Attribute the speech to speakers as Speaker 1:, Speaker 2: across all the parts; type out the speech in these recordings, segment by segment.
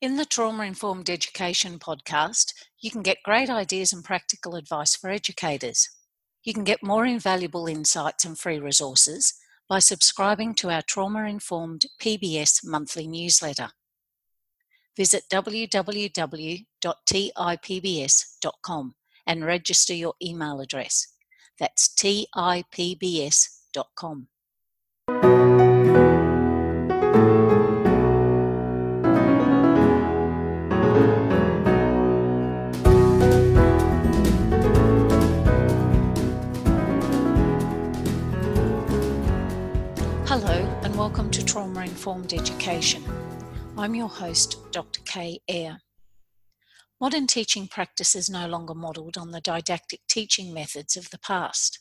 Speaker 1: In the Trauma Informed Education podcast, you can get great ideas and practical advice for educators. You can get more invaluable insights and free resources by subscribing to our Trauma Informed PBS monthly newsletter. Visit www.tipbs.com and register your email address. That's tipbs.com. welcome to Trauma Informed Education. I'm your host, Dr. Kay Ayre. Modern teaching practice is no longer modelled on the didactic teaching methods of the past.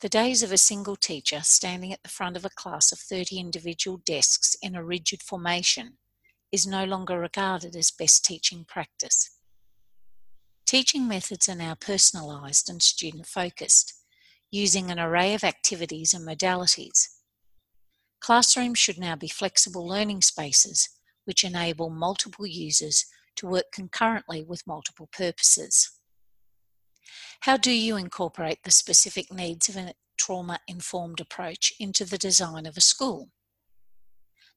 Speaker 1: The days of a single teacher standing at the front of a class of 30 individual desks in a rigid formation is no longer regarded as best teaching practice. Teaching methods are now personalised and student focused, using an array of activities and modalities Classrooms should now be flexible learning spaces which enable multiple users to work concurrently with multiple purposes. How do you incorporate the specific needs of a trauma informed approach into the design of a school?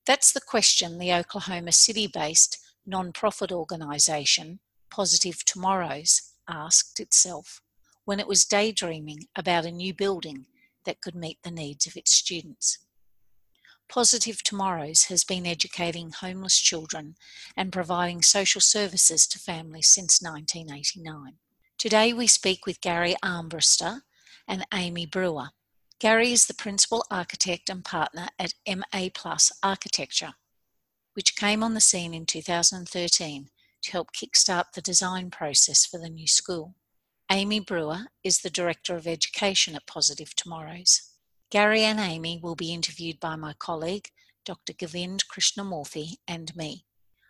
Speaker 1: That's the question the Oklahoma City based non profit organisation Positive Tomorrows asked itself when it was daydreaming about a new building that could meet the needs of its students. Positive Tomorrows has been educating homeless children and providing social services to families since 1989. Today we speak with Gary Armbruster and Amy Brewer. Gary is the principal architect and partner at MA Plus Architecture, which came on the scene in 2013 to help kickstart the design process for the new school. Amy Brewer is the Director of Education at Positive Tomorrows. Gary and Amy will be interviewed by my colleague, Dr. Govind Krishnamoorthy, and me.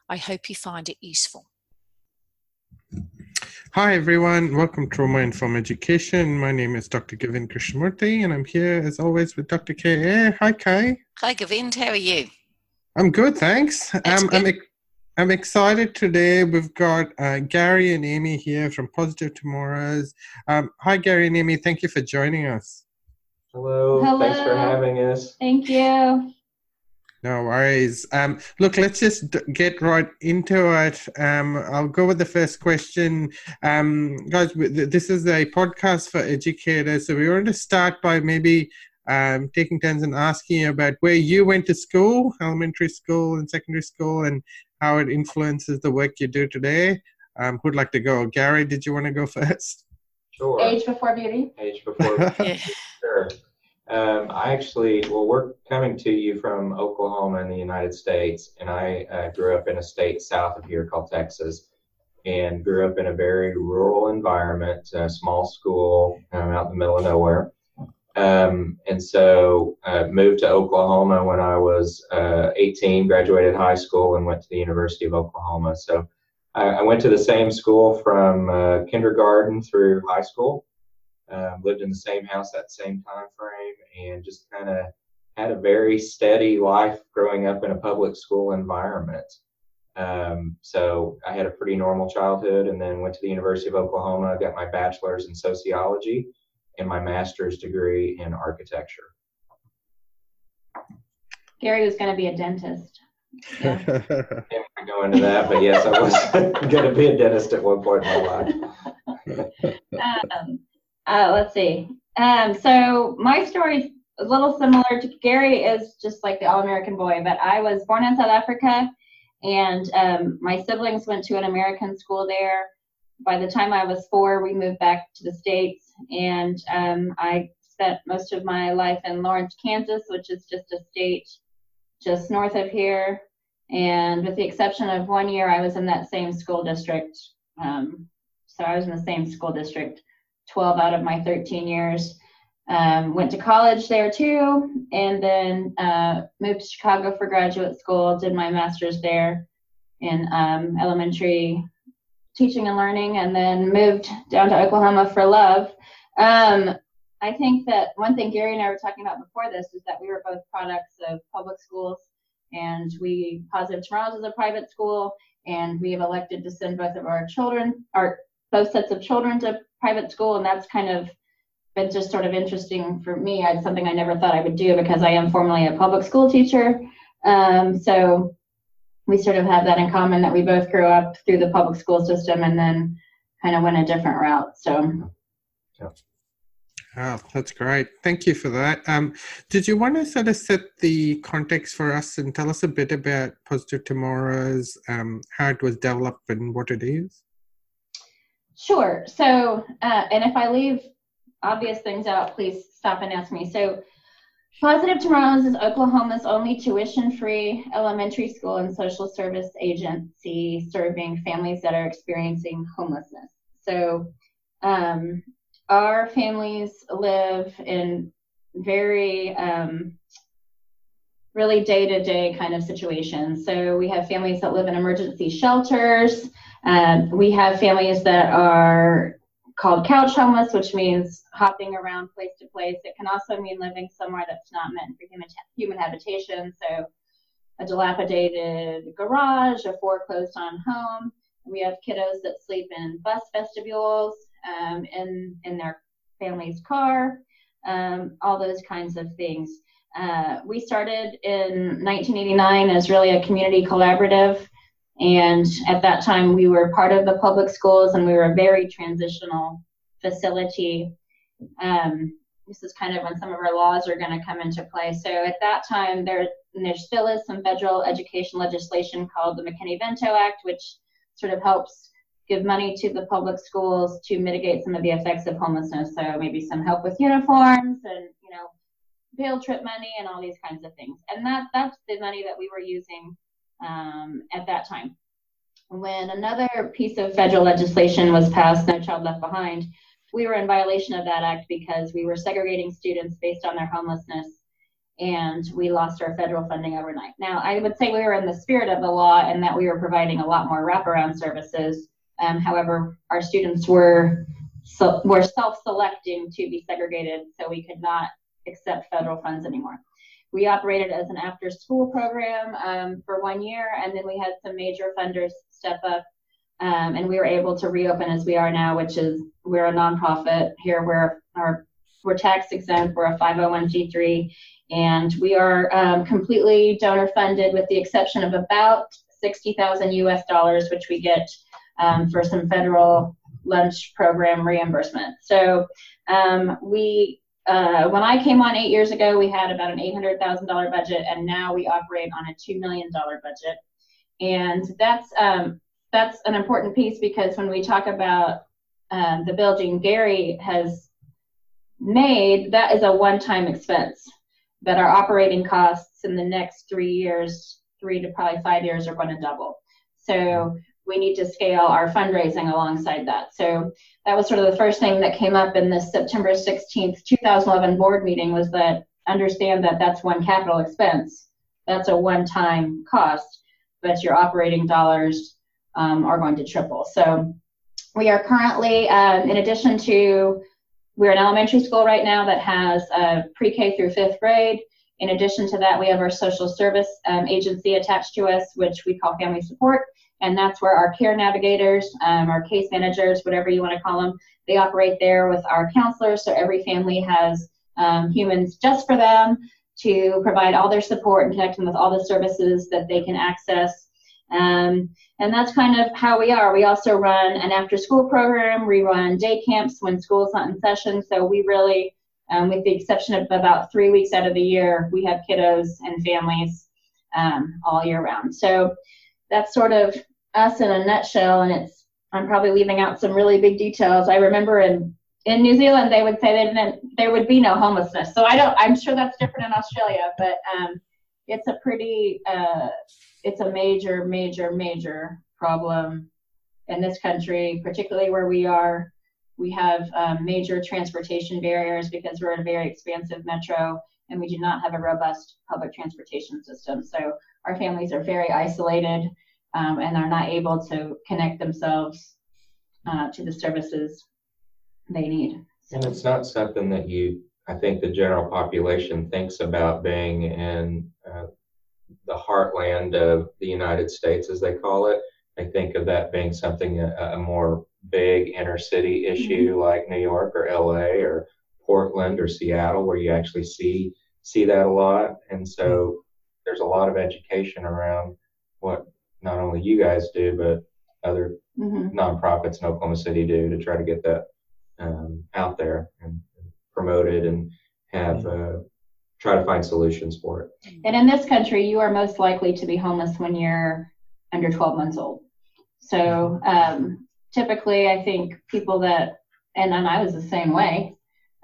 Speaker 1: I hope you find it useful.
Speaker 2: Hi, everyone. Welcome to Trauma Informed Education. My name is Dr. Govind Krishnamoorthy, and I'm here as always with Dr. K. Hi, Kai.
Speaker 1: Hi, Govind. How are you?
Speaker 2: I'm good, thanks.
Speaker 1: That's
Speaker 2: Um, I'm,
Speaker 1: good.
Speaker 2: ex- I'm excited today. We've got uh, Gary and Amy here from Positive Tomorrows. Um, hi, Gary and Amy. Thank you for joining us.
Speaker 3: Hello. Thanks for having us.
Speaker 4: Thank you.
Speaker 2: No worries. Um, look, let's just get right into it. Um, I'll go with the first question. Um, guys, this is a podcast for educators, so we want to start by maybe um, taking turns and asking you about where you went to school, elementary school and secondary school, and how it influences the work you do today. Um, who'd like to go? Gary, did you want to go first?
Speaker 3: Sure.
Speaker 4: Age before beauty.
Speaker 3: Age before.
Speaker 1: Yeah.
Speaker 3: sure. Um, I actually, well, we're coming to you from Oklahoma in the United States, and I uh, grew up in a state south of here called Texas, and grew up in a very rural environment, a small school um, out in the middle of nowhere. Um, and so uh, moved to Oklahoma when I was uh, 18, graduated high school, and went to the University of Oklahoma. So I, I went to the same school from uh, kindergarten through high school. Um, lived in the same house that same time frame, and just kind of had a very steady life growing up in a public school environment. Um, so I had a pretty normal childhood, and then went to the University of Oklahoma. Got my bachelor's in sociology and my master's degree in architecture.
Speaker 4: Gary was going to be a dentist. Yeah.
Speaker 3: Didn't want to go into that, but yes, I was going to be a dentist at one point in my life.
Speaker 4: um, uh, let's see. Um, so my story is a little similar to Gary is just like the all-American boy, but I was born in South Africa, and um, my siblings went to an American school there. By the time I was four, we moved back to the states, and um, I spent most of my life in Lawrence, Kansas, which is just a state just north of here. And with the exception of one year, I was in that same school district. Um, so I was in the same school district 12 out of my 13 years. Um, went to college there too, and then uh, moved to Chicago for graduate school. Did my master's there in um, elementary teaching and learning, and then moved down to Oklahoma for love. Um, I think that one thing Gary and I were talking about before this is that we were both products of public schools, and we Positive Tomorrows is a private school, and we have elected to send both of our children, our both sets of children to private school, and that's kind of been just sort of interesting for me. It's something I never thought I would do because I am formerly a public school teacher. Um, so we sort of have that in common that we both grew up through the public school system and then kind of went a different route. So.
Speaker 2: Oh, that's great. Thank you for that. Um, did you want to sort of set the context for us and tell us a bit about Positive Tomorrows, um, how it was developed and what it is?
Speaker 4: Sure. So, uh, and if I leave obvious things out, please stop and ask me. So, Positive Tomorrows is Oklahoma's only tuition free elementary school and social service agency serving families that are experiencing homelessness. So, um, our families live in very um, really day to day kind of situations. So, we have families that live in emergency shelters. Um, we have families that are called couch homeless, which means hopping around place to place. It can also mean living somewhere that's not meant for human, human habitation. So, a dilapidated garage, a foreclosed on home. We have kiddos that sleep in bus vestibules, um, in, in their family's car, um, all those kinds of things. Uh, we started in 1989 as really a community collaborative. And at that time, we were part of the public schools and we were a very transitional facility. Um, this is kind of when some of our laws are going to come into play. So at that time, there, there still is some federal education legislation called the McKinney-Vento Act, which sort of helps give money to the public schools to mitigate some of the effects of homelessness. So maybe some help with uniforms and, you know, field trip money and all these kinds of things. And that that's the money that we were using um, at that time. When another piece of federal legislation was passed, No Child Left Behind, we were in violation of that act because we were segregating students based on their homelessness and we lost our federal funding overnight. Now, I would say we were in the spirit of the law and that we were providing a lot more wraparound services. Um, however, our students were so, were self-selecting to be segregated, so we could not accept federal funds anymore. We operated as an after-school program um, for one year, and then we had some major funders step up, um, and we were able to reopen as we are now, which is we're a nonprofit here. We're our we're tax exempt. We're a 501c3, and we are um, completely donor funded, with the exception of about 60,000 U.S. dollars, which we get um, for some federal lunch program reimbursement. So um, we uh, when I came on eight years ago, we had about an $800,000 budget, and now we operate on a $2 million budget. And that's um, that's an important piece because when we talk about uh, the building Gary has made, that is a one-time expense. But our operating costs in the next three years, three to probably five years, are going to double. So we need to scale our fundraising alongside that. So that was sort of the first thing that came up in this September 16th, 2011 board meeting was that understand that that's one capital expense. That's a one-time cost, but your operating dollars um, are going to triple. So we are currently, um, in addition to, we're an elementary school right now that has uh, pre-K through fifth grade. In addition to that, we have our social service um, agency attached to us, which we call Family Support and that's where our care navigators, um, our case managers, whatever you want to call them, they operate there with our counselors. So every family has um, humans just for them to provide all their support and connect them with all the services that they can access. Um, and that's kind of how we are. We also run an after school program. We run day camps when school's not in session. So we really, um, with the exception of about three weeks out of the year, we have kiddos and families um, all year round. So that's sort of us in a nutshell, and it's I'm probably leaving out some really big details. I remember in in New Zealand they would say didn't there would be no homelessness. So I don't I'm sure that's different in Australia, but um, it's a pretty uh, it's a major major major problem in this country, particularly where we are. We have um, major transportation barriers because we're in a very expansive metro and we do not have a robust public transportation system. So our families are very isolated um, and are not able to connect themselves uh, to the services they need.
Speaker 3: And it's not something that you, I think the general population thinks about being in uh, the heartland of the United States, as they call it. they think of that being something a, a more big inner city issue mm-hmm. like New York or LA or Portland or Seattle, where you actually see see that a lot. And so mm-hmm. there's a lot of education around what not only you guys do, but other mm-hmm. nonprofits in Oklahoma City do to try to get that um, out there and, promoted and have uh, try to find solutions for it.
Speaker 4: And in this country, you are most likely to be homeless when you're under 12 months old. So um, typically, I think people that, and, and I was the same way.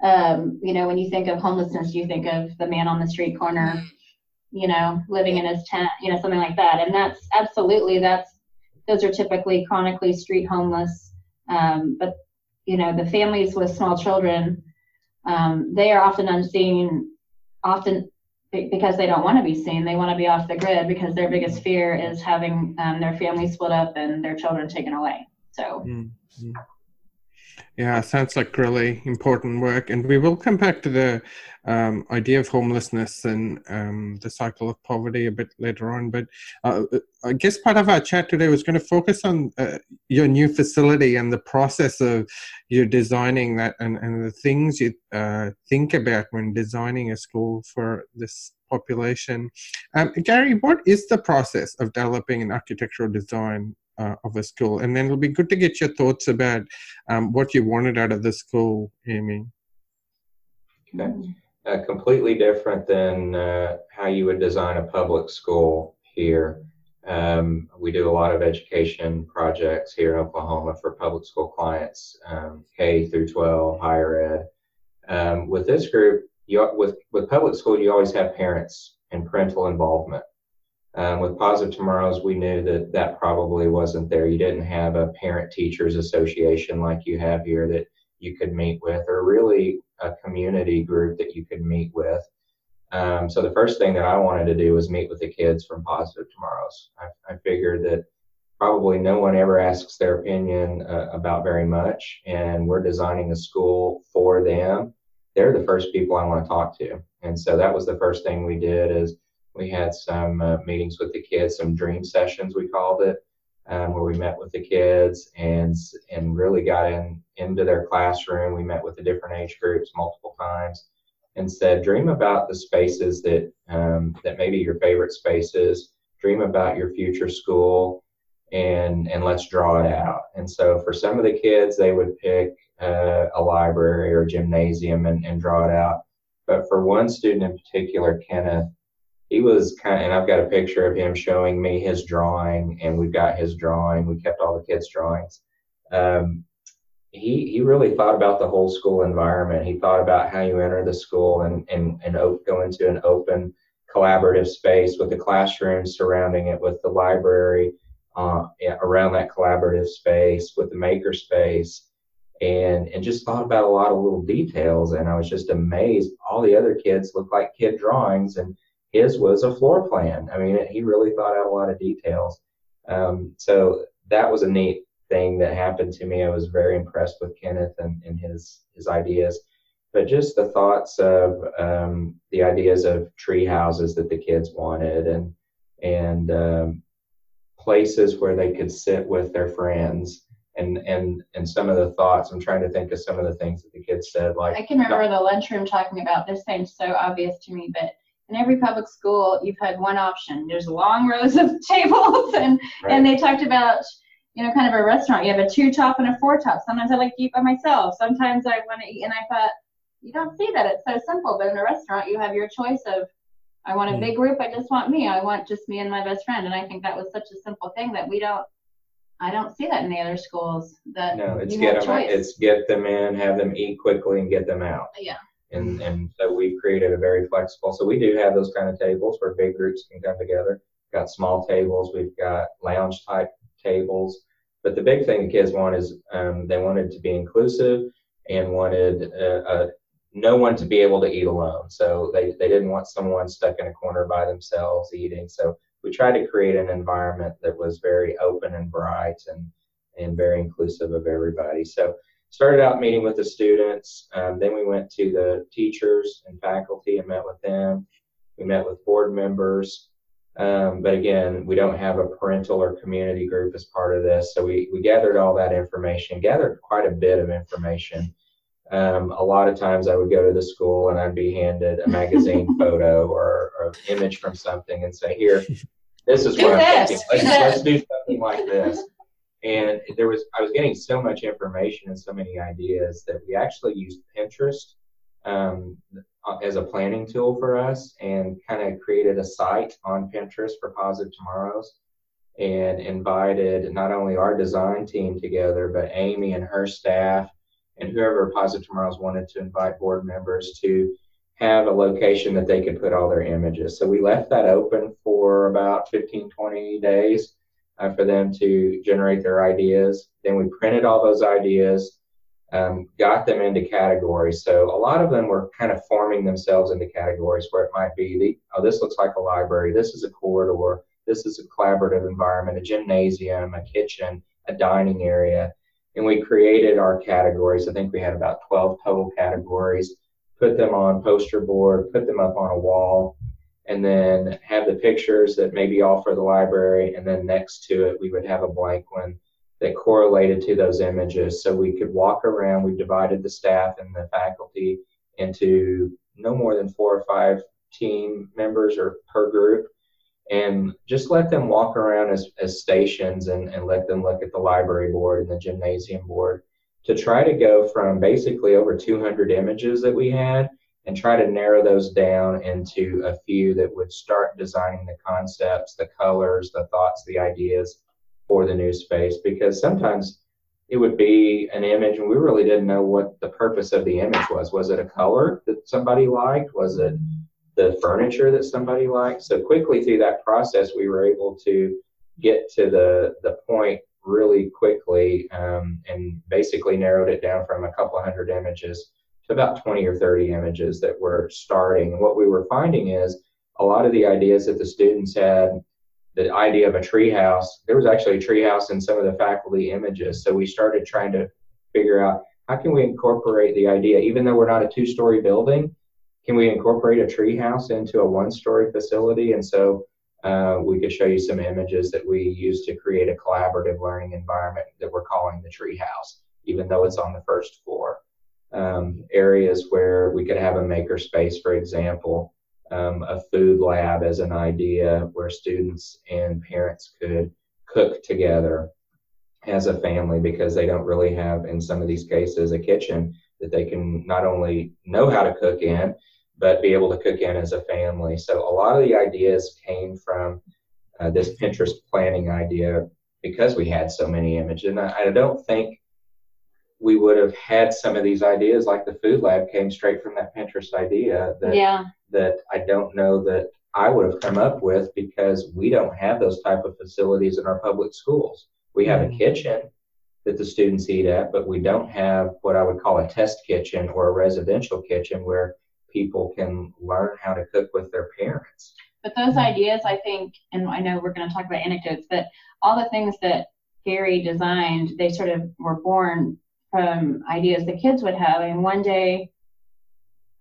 Speaker 4: Um, you know, when you think of homelessness, you think of the man on the street corner, you know, living in his tent, you know, something like that. And that's absolutely that's those are typically chronically street homeless. Um, but you know, the families with small children, um, they are often unseen, often because they don't want to be seen. They want to be off the grid because their biggest fear is having um, their family split up and their children taken away. So. Mm-hmm.
Speaker 2: Yeah, sounds like really important work. And we will come back to the um, idea of homelessness and um, the cycle of poverty a bit later on. But uh, I guess part of our chat today was going to focus on uh, your new facility and the process of you designing that and, and the things you uh, think about when designing a school for this population. Um, Gary, what is the process of developing an architectural design uh, of a school. And then it'll be good to get your thoughts about um, what you wanted out of the school, Amy.
Speaker 3: Okay. Uh, completely different than uh, how you would design a public school here. Um, we do a lot of education projects here in Oklahoma for public school clients, um, K through 12, higher ed. Um, with this group, you, with with public school, you always have parents and parental involvement. Um, with Positive Tomorrows, we knew that that probably wasn't there. You didn't have a parent teachers association like you have here that you could meet with, or really a community group that you could meet with. Um, so the first thing that I wanted to do was meet with the kids from Positive Tomorrows. I, I figured that probably no one ever asks their opinion uh, about very much, and we're designing a school for them. They're the first people I want to talk to, and so that was the first thing we did is we had some uh, meetings with the kids, some dream sessions we called it, um, where we met with the kids and and really got in into their classroom. We met with the different age groups multiple times and said, dream about the spaces that um, that maybe your favorite spaces. Dream about your future school, and and let's draw it out. And so for some of the kids, they would pick uh, a library or a gymnasium and, and draw it out. But for one student in particular, Kenneth, he was kind of, and I've got a picture of him showing me his drawing, and we've got his drawing. We kept all the kids' drawings. Um, he he really thought about the whole school environment. He thought about how you enter the school and and and go into an open, collaborative space with the classroom surrounding it, with the library uh, around that collaborative space, with the maker space, and and just thought about a lot of little details. And I was just amazed. All the other kids looked like kid drawings, and his was a floor plan. I mean, he really thought out a lot of details. Um, so that was a neat thing that happened to me. I was very impressed with Kenneth and, and his his ideas, but just the thoughts of um, the ideas of tree houses that the kids wanted and and um, places where they could sit with their friends and and and some of the thoughts. I'm trying to think of some of the things that the kids said. Like
Speaker 4: I can remember the lunchroom talking about this seems so obvious to me, but in every public school you've had one option there's long rows of tables and right. and they talked about you know kind of a restaurant you have a two top and a four top sometimes i like to eat by myself sometimes i want to eat and i thought you don't see that it's so simple but in a restaurant you have your choice of i want a mm. big group i just want me i want just me and my best friend and i think that was such a simple thing that we don't I don't see that in the other schools. That
Speaker 3: no, it's get them. Choice. It's get them in, have them eat quickly, and get them out.
Speaker 4: Yeah
Speaker 3: and and so we've created a very flexible. So we do have those kind of tables where big groups can come together. We've got small tables, we've got lounge type tables, but the big thing the kids want is um, they wanted to be inclusive and wanted uh, uh, no one to be able to eat alone. So they they didn't want someone stuck in a corner by themselves eating. So we tried to create an environment that was very open and bright and and very inclusive of everybody. So started out meeting with the students. Um, then we went to the teachers and faculty and met with them. We met with board members. Um, but again, we don't have a parental or community group as part of this. So we, we gathered all that information, gathered quite a bit of information. Um, a lot of times I would go to the school and I'd be handed a magazine photo or, or image from something and say, here, this is
Speaker 4: Do
Speaker 3: what I'm
Speaker 4: this.
Speaker 3: thinking. Let's, let's do something like this. And there was, I was getting so much information and so many ideas that we actually used Pinterest um, as a planning tool for us and kind of created a site on Pinterest for Positive Tomorrows and invited not only our design team together, but Amy and her staff and whoever Positive Tomorrows wanted to invite board members to have a location that they could put all their images. So we left that open for about 15, 20 days uh, for them to generate their ideas. Then we printed all those ideas, um, got them into categories. So a lot of them were kind of forming themselves into categories where it might be the, oh, this looks like a library, this is a corridor, this is a collaborative environment, a gymnasium, a kitchen, a dining area. And we created our categories. I think we had about 12 total categories, put them on poster board, put them up on a wall, and then have the pictures that may be all for the library. And then next to it, we would have a blank one that correlated to those images. So we could walk around. We divided the staff and the faculty into no more than four or five team members or per group and just let them walk around as, as stations and, and let them look at the library board and the gymnasium board to try to go from basically over 200 images that we had and try to narrow those down into a few that would start designing the concepts, the colors, the thoughts, the ideas for the new space. Because sometimes it would be an image and we really didn't know what the purpose of the image was. Was it a color that somebody liked? Was it the furniture that somebody liked? So quickly through that process, we were able to get to the, the point really quickly um, and basically narrowed it down from a couple hundred images to about 20 or 30 images that were starting. And what we were finding is a lot of the ideas that the students had, the idea of a treehouse, there was actually a treehouse in some of the faculty images. So we started trying to figure out how can we incorporate the idea, even though we're not a two-story building, can we incorporate a treehouse into a one-story facility? And so uh, we could show you some images that we use to create a collaborative learning environment that we're calling the treehouse, even though it's on the first floor um, areas where we could have a maker space, for example, um, a food lab as an idea where students and parents could cook together as a family because they don't really have, in some of these cases, a kitchen that they can not only know how to cook in, but be able to cook in as a family. So a lot of the ideas came from uh, this Pinterest planning idea because we had so many images. And I, I don't think we would have had some of these ideas like the food lab came straight from that Pinterest idea that
Speaker 4: Yeah.
Speaker 3: that I don't know that I would have come up with because we don't have those type of facilities in our public schools. We have a
Speaker 2: Mhm.
Speaker 3: kitchen that the students eat at, but we don't have what I would call a test kitchen or a residential kitchen where people can learn how to cook with their parents.
Speaker 4: But those ideas, I think, and I know we're going to talk about anecdotes, but all the things that Gary designed, they sort of were born from ideas the kids would have. And one day,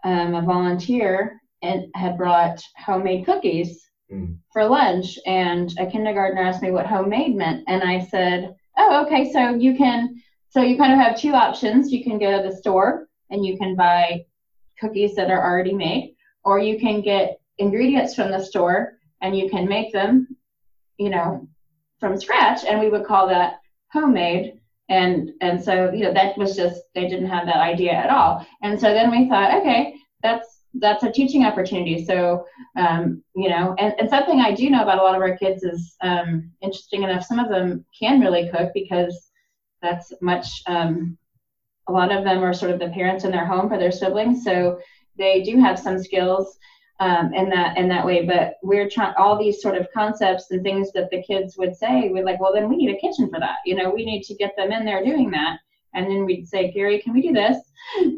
Speaker 4: um, a volunteer and had brought homemade cookies
Speaker 3: Mm.
Speaker 4: for lunch, and a kindergartner asked me what homemade meant, and I said, "Oh, okay. So you can, so you kind of have two options. You can go to the store and you can buy cookies that are already made, or you can get ingredients from the store and you can make them, you know, from scratch, and we would call that homemade." And and so you know that was just they didn't have that idea at all. And so then we thought, okay, that's that's a teaching opportunity. So um, you know, and, and something I do know about a lot of our kids is um, interesting enough. Some of them can really cook because that's much. Um, a lot of them are sort of the parents in their home for their siblings, so they do have some skills um, in that in that way. But we're trying all these sort of concepts and things that the kids would say. We're like, well, then we need a kitchen for that. You know, we need to get them in there doing that. And then we'd say, Gary, can we do this?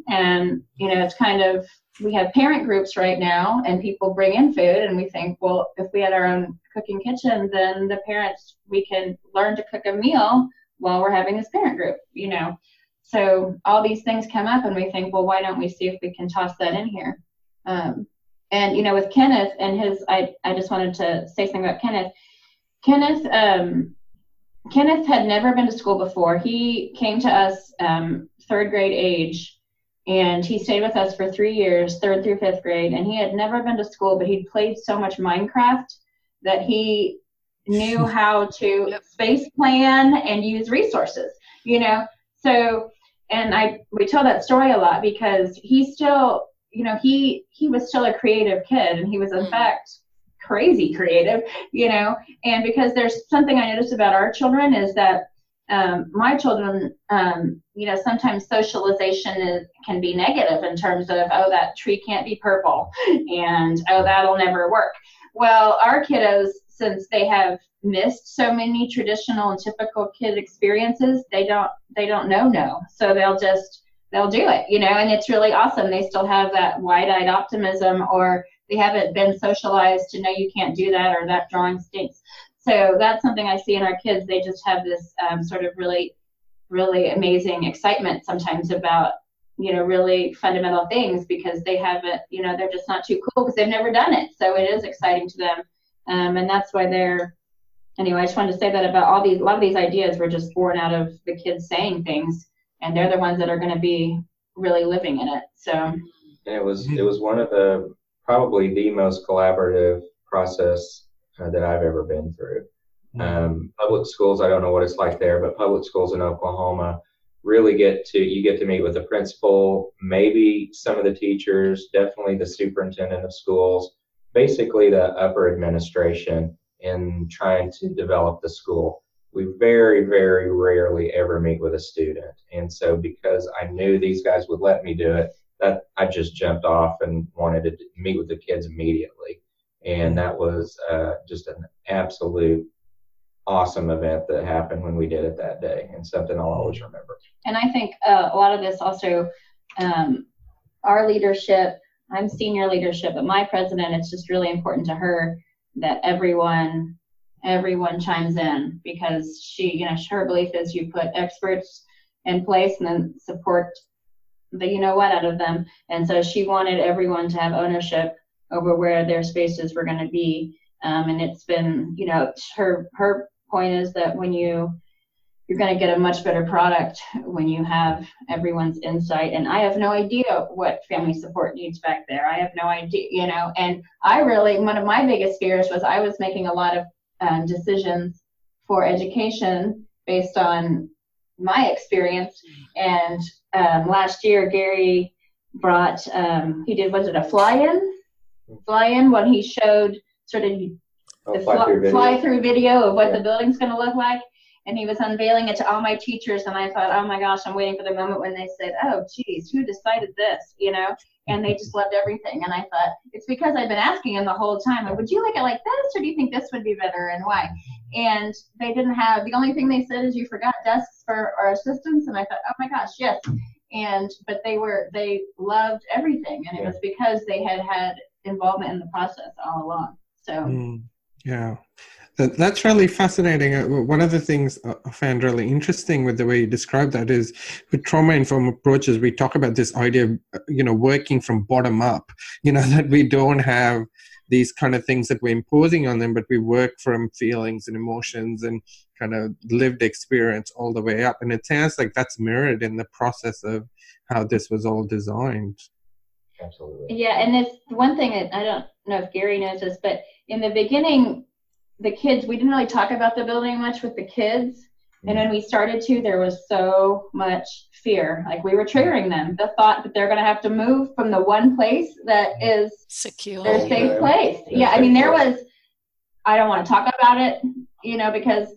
Speaker 4: And you know, it's kind of we have parent groups right now, and people bring in food, and we think, well, if we had our own cooking kitchen, then the parents we can learn to cook a meal while we're having this parent group. You know. So all these things come up, and we think, well, why don't we see if we can toss that in here? Um, and you know with kenneth and his i i just wanted to say something about kenneth. Kenneth um kenneth had never been to school before. He came to us um third grade age and he stayed with us for three years third through fifth grade and he had never been to school but he'd played so much minecraft that he knew how to yep. space plan and use resources you know? So and i we tell that story a lot because he still you know he he was still a creative kid and he was in mm. fact crazy creative you know and because there's something i noticed about our children is that um, my children um, you know sometimes socialization is, can be negative in terms of oh that tree can't be purple and oh that'll never work well our kiddos since they have missed so many traditional and typical kid experiences they don't they don't know no so they'll just they'll do it, you know, and it's really awesome. They still have that wide eyed optimism, or they haven't been socialized to know you can't do that or that drawing stinks. So that's something I see in our kids. They just have this um, sort of really, really amazing excitement sometimes about, you know, really fundamental things because they haven't, you know, they're just not too cool because they've never done it. So it is exciting to them. Um, and that's why they're, anyway, I just wanted to say that about all these, a lot of these ideas were just born out of the kids saying things and they're the ones that are going to be really living in it. So. And
Speaker 3: it was it was one of the probably the most collaborative process uh, that I've ever been through. Um, public schools, I don't know what it's like there, but public schools in Oklahoma really get to you get to meet with the principal, maybe some of the teachers, definitely the superintendent of schools, basically the upper administration in trying to develop the school we very, very rarely ever meet with a student. And so because I knew these guys would let me do it, that I just jumped off and wanted to meet with the kids immediately. And that was uh, just an absolute awesome event that happened when we did it that day and something I'll always remember.
Speaker 4: And I think uh, a lot of this also, um, our leadership, I'm senior leadership, but my president, it's just really important to her that everyone everyone chimes in because she, you know, her belief is you put experts in place and then support the you know what out of them. And so she wanted everyone to have ownership over where their spaces were going to be. Um, and it's been, you know, her her point is that when you you're going to get a much better product when you have everyone's insight. And I have no idea what family support needs back there. I have no idea, you know. And I really, one of my biggest fears was I was making a lot of um, decisions for education based on my experience. And um, last year, Gary brought, um, he did, was it a fly in? Fly in when he showed sort of
Speaker 3: the fly, through,
Speaker 4: fly through video of what yeah. the building's going to look like. And he was unveiling it to all my teachers. And I thought, oh my gosh, I'm waiting for the moment when they said, oh, geez, who decided this? You know? And they just loved everything. And I thought it's because I've been asking them the whole time, would you like it like this, or do you think this would be better, and why? And they didn't have. The only thing they said is you forgot desks for our assistants, and I thought, oh my gosh, yes. And but they were they loved everything, and it was because they had had involvement in the process all along. So. Mm,
Speaker 2: yeah. That's really fascinating. Uh, one of the things I found really interesting with the way you describe that is with trauma informed approaches, we talk about this idea of, uh, you know, working from bottom up, you know, that we don't have these kind of things that we're imposing on them, but we work from feelings and emotions and kind of lived experience all the way up. And it sounds like that's mirrored in the process of how this was all designed.
Speaker 3: Absolutely.
Speaker 4: Yeah, and it's one thing that I don't know if Gary knows this, but in the beginning, the kids, we didn't really talk about the building much with the kids. And when we started to, there was so much fear. Like we were triggering them. The thought that they're going to have to move from the one place that is
Speaker 1: secure,
Speaker 4: their safe place. Yeah, I mean, there was. I don't want to talk about it, you know, because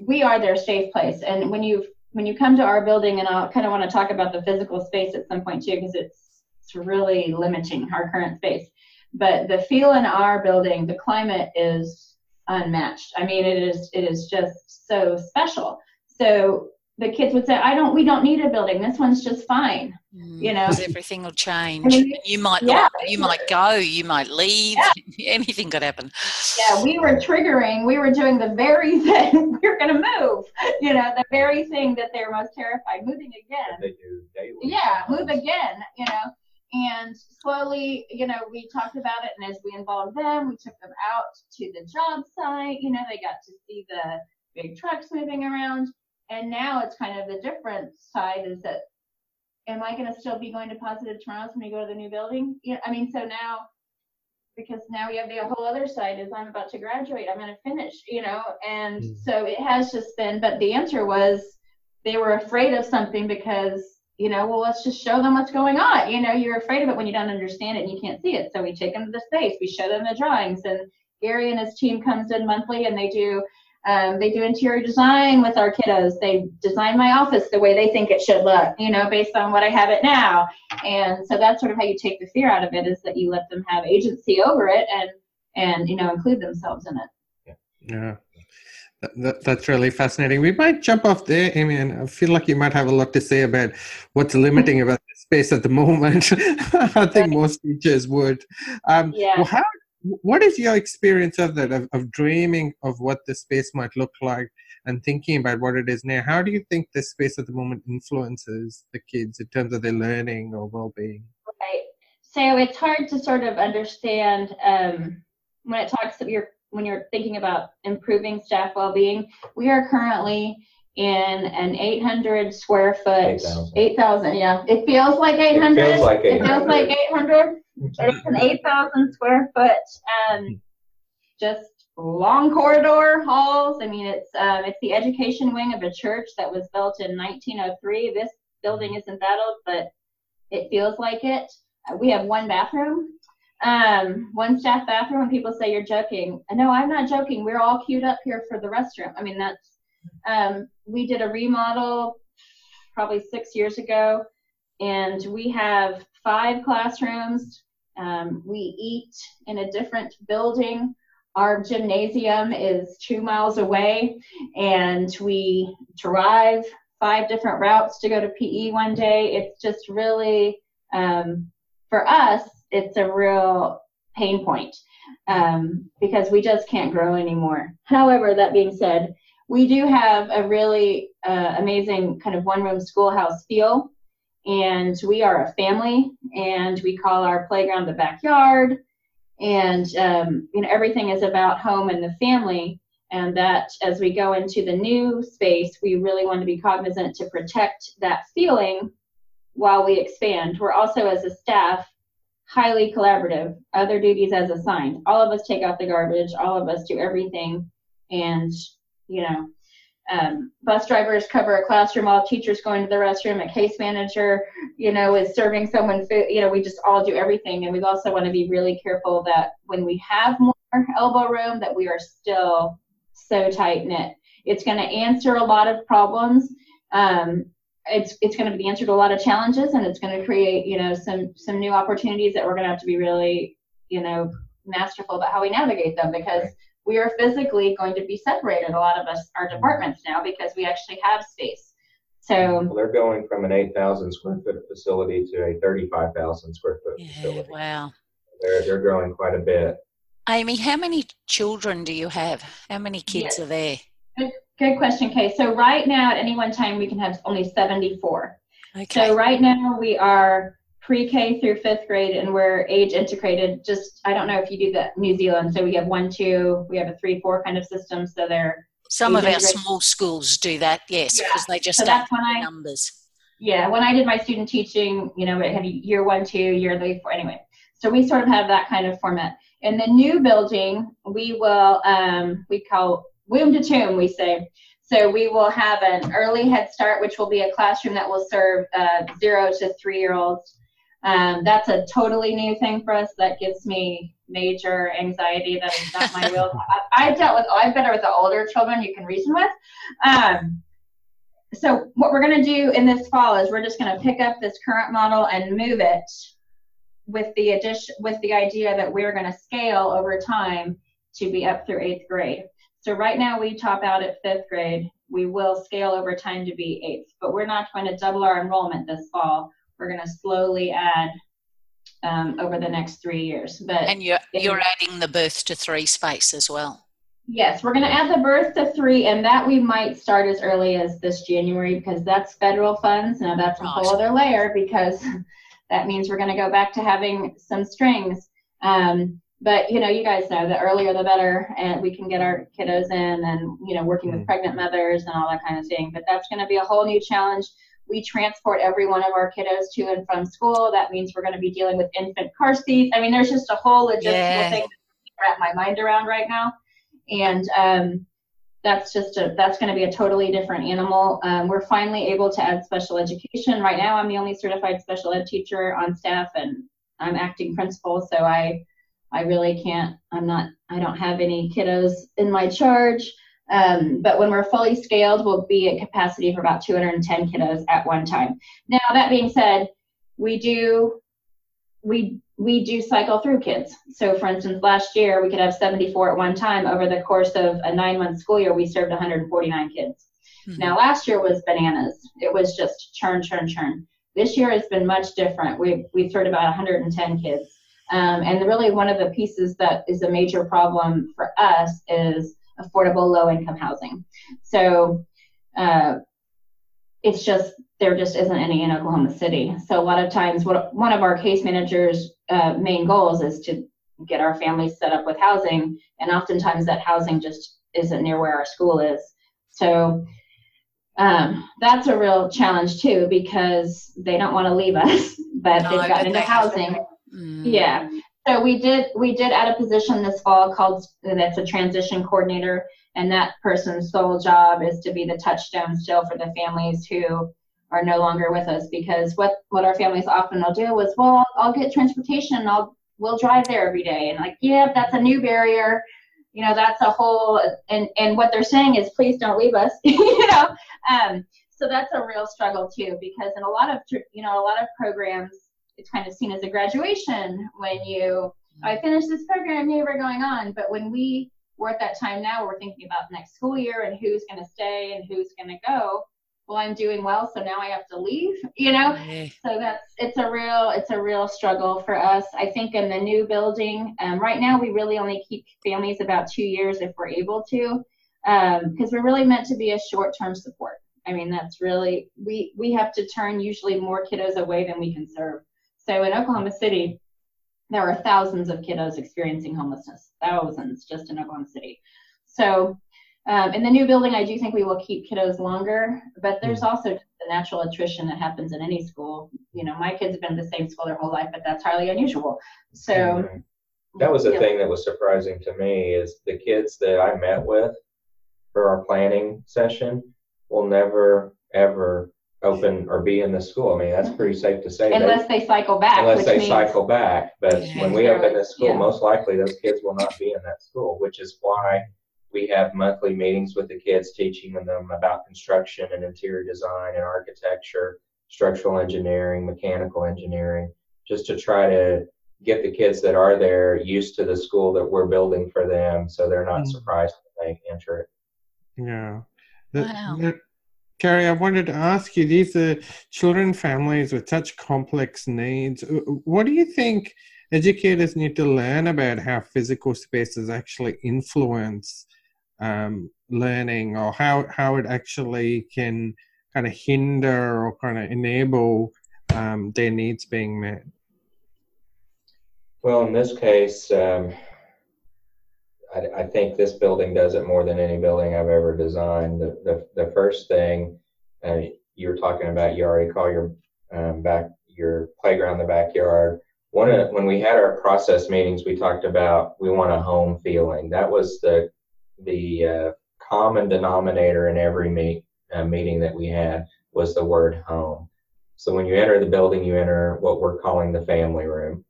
Speaker 4: we are their safe place. And when you when you come to our building, and I'll kind of want to talk about the physical space at some point too, because it's it's really limiting our current space. But the feel in our building, the climate is unmatched. I mean, it is it is just so special. So the kids would say, "I don't. We don't need a building. This one's just fine." Mm, you know,
Speaker 1: everything will change. I mean, you might yeah, you might go. You might leave. Yeah. Anything could happen.
Speaker 4: Yeah, we were triggering. We were doing the very thing. we are going to move. You know, the very thing that they're most terrified moving again.
Speaker 3: They do daily.
Speaker 4: Yeah, move again. You know, And slowly, you know, we talked about it, and as we involved them, we took them out to the job site. You know, they got to see the big trucks moving around. And now it's kind of the different side is that, am I going to still be going to Positive Tomorrows when we go to the new building? Yeah, I mean, so now, because now we have the whole other side is I'm about to graduate, I'm going to finish, you know, and
Speaker 2: Mm.
Speaker 4: so it has just been, but the answer was they were afraid of something because you know, well, let's just show them what's going on. You know, you're afraid of it when you don't understand it and you can't see it. So we take them to the space, we show them the drawings, and Gary and his team comes in monthly and they do um, they do interior design with our kiddos. They design my office the way they think it should look, you know, based on what I have it now. And so that's sort of how you take the fear out of it is that you let them have agency over it and and you know include themselves in it.
Speaker 2: Yeah. That, that, that's really fascinating. We might jump off there, Amy, and I feel like you might have a lot to say about what's limiting about the space at the moment. I think most teachers would. Um,
Speaker 4: Yeah.
Speaker 2: well, how, what is your experience of that, of, of dreaming of what the space might look like and thinking about what it is now? How do you think the space at the moment influences the kids in terms of their learning or well being?
Speaker 4: Right. So it's hard to sort of understand um, when it talks of your when you're thinking about improving staff well-being. We are currently in an 800 square foot.
Speaker 3: 8,000.
Speaker 4: 8,000. Yeah. It feels like 800.
Speaker 3: It feels like
Speaker 4: It feels
Speaker 3: 800.
Speaker 4: like 800. It's an 8,000 square foot. Um, just long corridor halls. I mean, it's um, it's the education wing of a church that was built in 1903. This building isn't that old, but it feels like it. Uh, we have one bathroom, um, one staff bathroom, and people say you're joking. No, I'm not joking. We're all queued up here for the restroom. I mean, that's um, we did a remodel probably six years ago, and we have five classrooms. Um, we eat in a different building. Our gymnasium is two miles away, and we drive five different routes to go to PE one day. It's just really, um, for us, it's a real pain point um, because we just can't grow anymore. However, that being said, we do have a really uh, amazing kind of one room schoolhouse feel. And we are a family, and we call our playground the backyard. And um, you know everything is about home and the family. And that as we go into the new space, we really want to be cognizant to protect that feeling while we expand. We're also, as a staff, highly collaborative, other duties as assigned. All of us take out the garbage, all of us do everything. And, you know, um, bus drivers cover a classroom, all teachers go into the restroom, a case manager, you know, is serving someone food. You know, we just all do everything. And we also want to be really careful that when we have more elbow room, that we are still so tight knit. It's going to answer a lot of problems. Um, it's it's going to be the answer to a lot of challenges, and it's going to create you know some some new opportunities that we're going to have to be really you know masterful about how we navigate them because we are physically going to be separated. A lot of us are departments now because we actually have space. So
Speaker 3: Well, they're going from an 8,000 square foot facility to a 35,000 square foot
Speaker 1: Yeah,
Speaker 3: facility.
Speaker 1: wow.
Speaker 3: They're, they're growing quite a bit.
Speaker 1: Amy, how many children do you have? How many kids
Speaker 4: Yes.
Speaker 1: are there?
Speaker 4: Good question, Kay. So right now at any one time we can have only 74.
Speaker 1: Okay.
Speaker 4: So right now we are pre-K through fifth grade, and we're age integrated. Just I don't know if you do that New Zealand. So we have one, two, we have a three, four kind of system. So they're
Speaker 1: Some of our small schools do that, yes,
Speaker 4: Yeah.
Speaker 1: because they just
Speaker 4: so
Speaker 1: don't
Speaker 4: that's when
Speaker 1: have
Speaker 4: I
Speaker 1: numbers.
Speaker 4: yeah when I did my student teaching, you know, it had year one, two, year three, four. Anyway, so we sort of have that kind of format. In the new building, we will um, we call womb to tomb. We say. So we will have an early head start, which will be a classroom that will serve uh, zero to three year olds. Um, that's a totally new thing for us. That gives me major anxiety. That is not my real. I, I've dealt with. I've better with the older children you can reason with. Um, so what we're going to do in this fall is we're just going to pick up this current model and move it with the addition with the idea that we're going to scale over time to be up through eighth grade. So right now we top out at fifth grade. We will scale over time to be eighth, but we're not going to double our enrollment this fall. We're going to slowly add um, over the next three years. But
Speaker 1: And you're, you're adding the birth to three space as well.
Speaker 4: Yes, we're going to add the birth to three, and that we might start as early as this January because that's federal funds. Now that's a whole other layer because that means we're going to go back to having some strings. Um, but you know, you guys know the earlier the better, and we can get our kiddos in, and you know, working with mm. pregnant mothers and all that kind of thing. But that's going to be a whole new challenge. We transport every one of our kiddos to and from school. That means we're going to be dealing with infant car seats. I mean, there's just a whole logistical yeah. thing to wrap my mind around right now, and um, that's just a that's going to be a totally different animal. Um, we're finally able to add special education. Right now, I'm the only certified special ed teacher on staff, and I'm acting principal, so I I really can't, I'm not, I don't have any kiddos in my charge. Um, but when we're fully scaled, we'll be at capacity for about 210 kiddos at one time. Now, that being said, we do, we, we do cycle through kids. So, for instance, last year we could have 74 at one time. Over the course of a nine month school year, we served 149 kids. Mm-hmm. Now, last year was bananas. It was just churn, churn, churn. This year has been much different. We've, we've served about 110 kids. Um, and really, one of the pieces that is a major problem for us is affordable low income housing. So uh, it's just, there just isn't any in Oklahoma City. So a lot of times, what, one of our case managers' uh, main goals is to get our families set up with housing. And oftentimes, that housing just isn't near where our school is. So um, that's a real challenge too because they don't want to leave us, but no, they've got into housing. Mm. Yeah. So we did we did add a position this fall called that's a transition coordinator, and that person's sole job is to be the touchstone still for the families who are no longer with us because what what our families often will do is well I'll, I'll get transportation and I'll we'll drive there every day and like yeah that's a new barrier you know that's a whole and and what they're saying is please don't leave us you know um so that's a real struggle too because in a lot of you know a lot of programs it's kind of seen as a graduation when you I finished this program, yay, we're going on. But when we we're at that time now, we're thinking about next school year and who's going to stay and who's going to go. Well, I'm doing well, so now I have to leave. You know, so that's it's a real it's a real struggle for us. I think in the new building, um, right now we really only keep families about two years if we're able to, because um, we're really meant to be a short term support. I mean, that's really we we have to turn usually more kiddos away than we can serve. So in Oklahoma City, there are thousands of kiddos experiencing homelessness, thousands just in Oklahoma City. So um, in the new building, I do think we will keep kiddos longer, but there's hmm. also the natural attrition that happens in any school. You know, my kids have been in the same school their whole life, but that's highly unusual. So mm-hmm.
Speaker 3: that was the yeah. thing that was surprising to me is the kids that I met with for our planning session will never ever open or be in the school. I mean, that's pretty safe to say.
Speaker 4: Unless they cycle back.
Speaker 3: Unless they means, cycle back. But yeah, when we open this school, yeah. most likely those kids will not be in that school, which is why we have monthly meetings with the kids teaching them about construction and interior design and architecture, structural engineering, mechanical engineering, just to try to get the kids that are there used to the school that we're building for them so they're not mm. surprised when they enter it.
Speaker 2: Yeah. wow. Gary, I wanted to ask you these are children families with such complex needs. What do you think educators need to learn about how physical spaces actually influence um, learning or how, how it actually can kind of hinder or kind of enable um, their needs being met?
Speaker 3: Well, in this case, um, I, I, think this building does it more than any building I've ever designed. The the, the first thing uh, you were talking about, you already call your um, back your playground the backyard. One of when we had our process meetings, we talked about we want a home feeling. That was the the uh, common denominator in every meet, uh, meeting that we had was the word home. So when you enter the building, you enter what we're calling the family room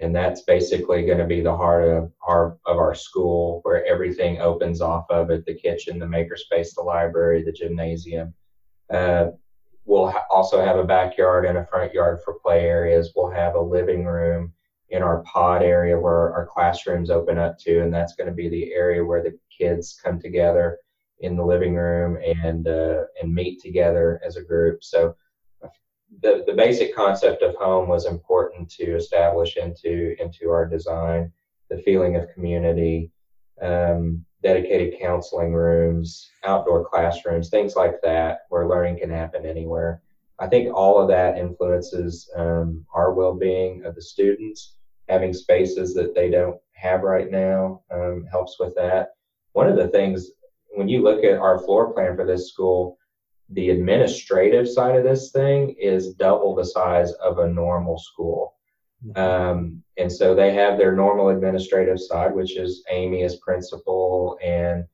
Speaker 3: and that's basically going to be the heart of our of our school where everything opens off of it the kitchen the makerspace the library the gymnasium. Uh, we'll ha- also have a backyard and a front yard for play areas. We'll have a living room in our pod area where our classrooms open up to and that's going to be the area where the kids come together in the living room and uh, and meet together as a group. So the, the basic concept of home was important to establish into into our design. The feeling of community, um, dedicated counseling rooms, outdoor classrooms, things like that, where learning can happen anywhere. I think all of that influences um, our well-being of the students. Having spaces that they don't have right now um, helps with that. One of the things when you look at our floor plan for this school, the administrative side of this thing is double the size of a normal school. Mm-hmm. Um, and so they have their normal administrative side, which is Amy as principal and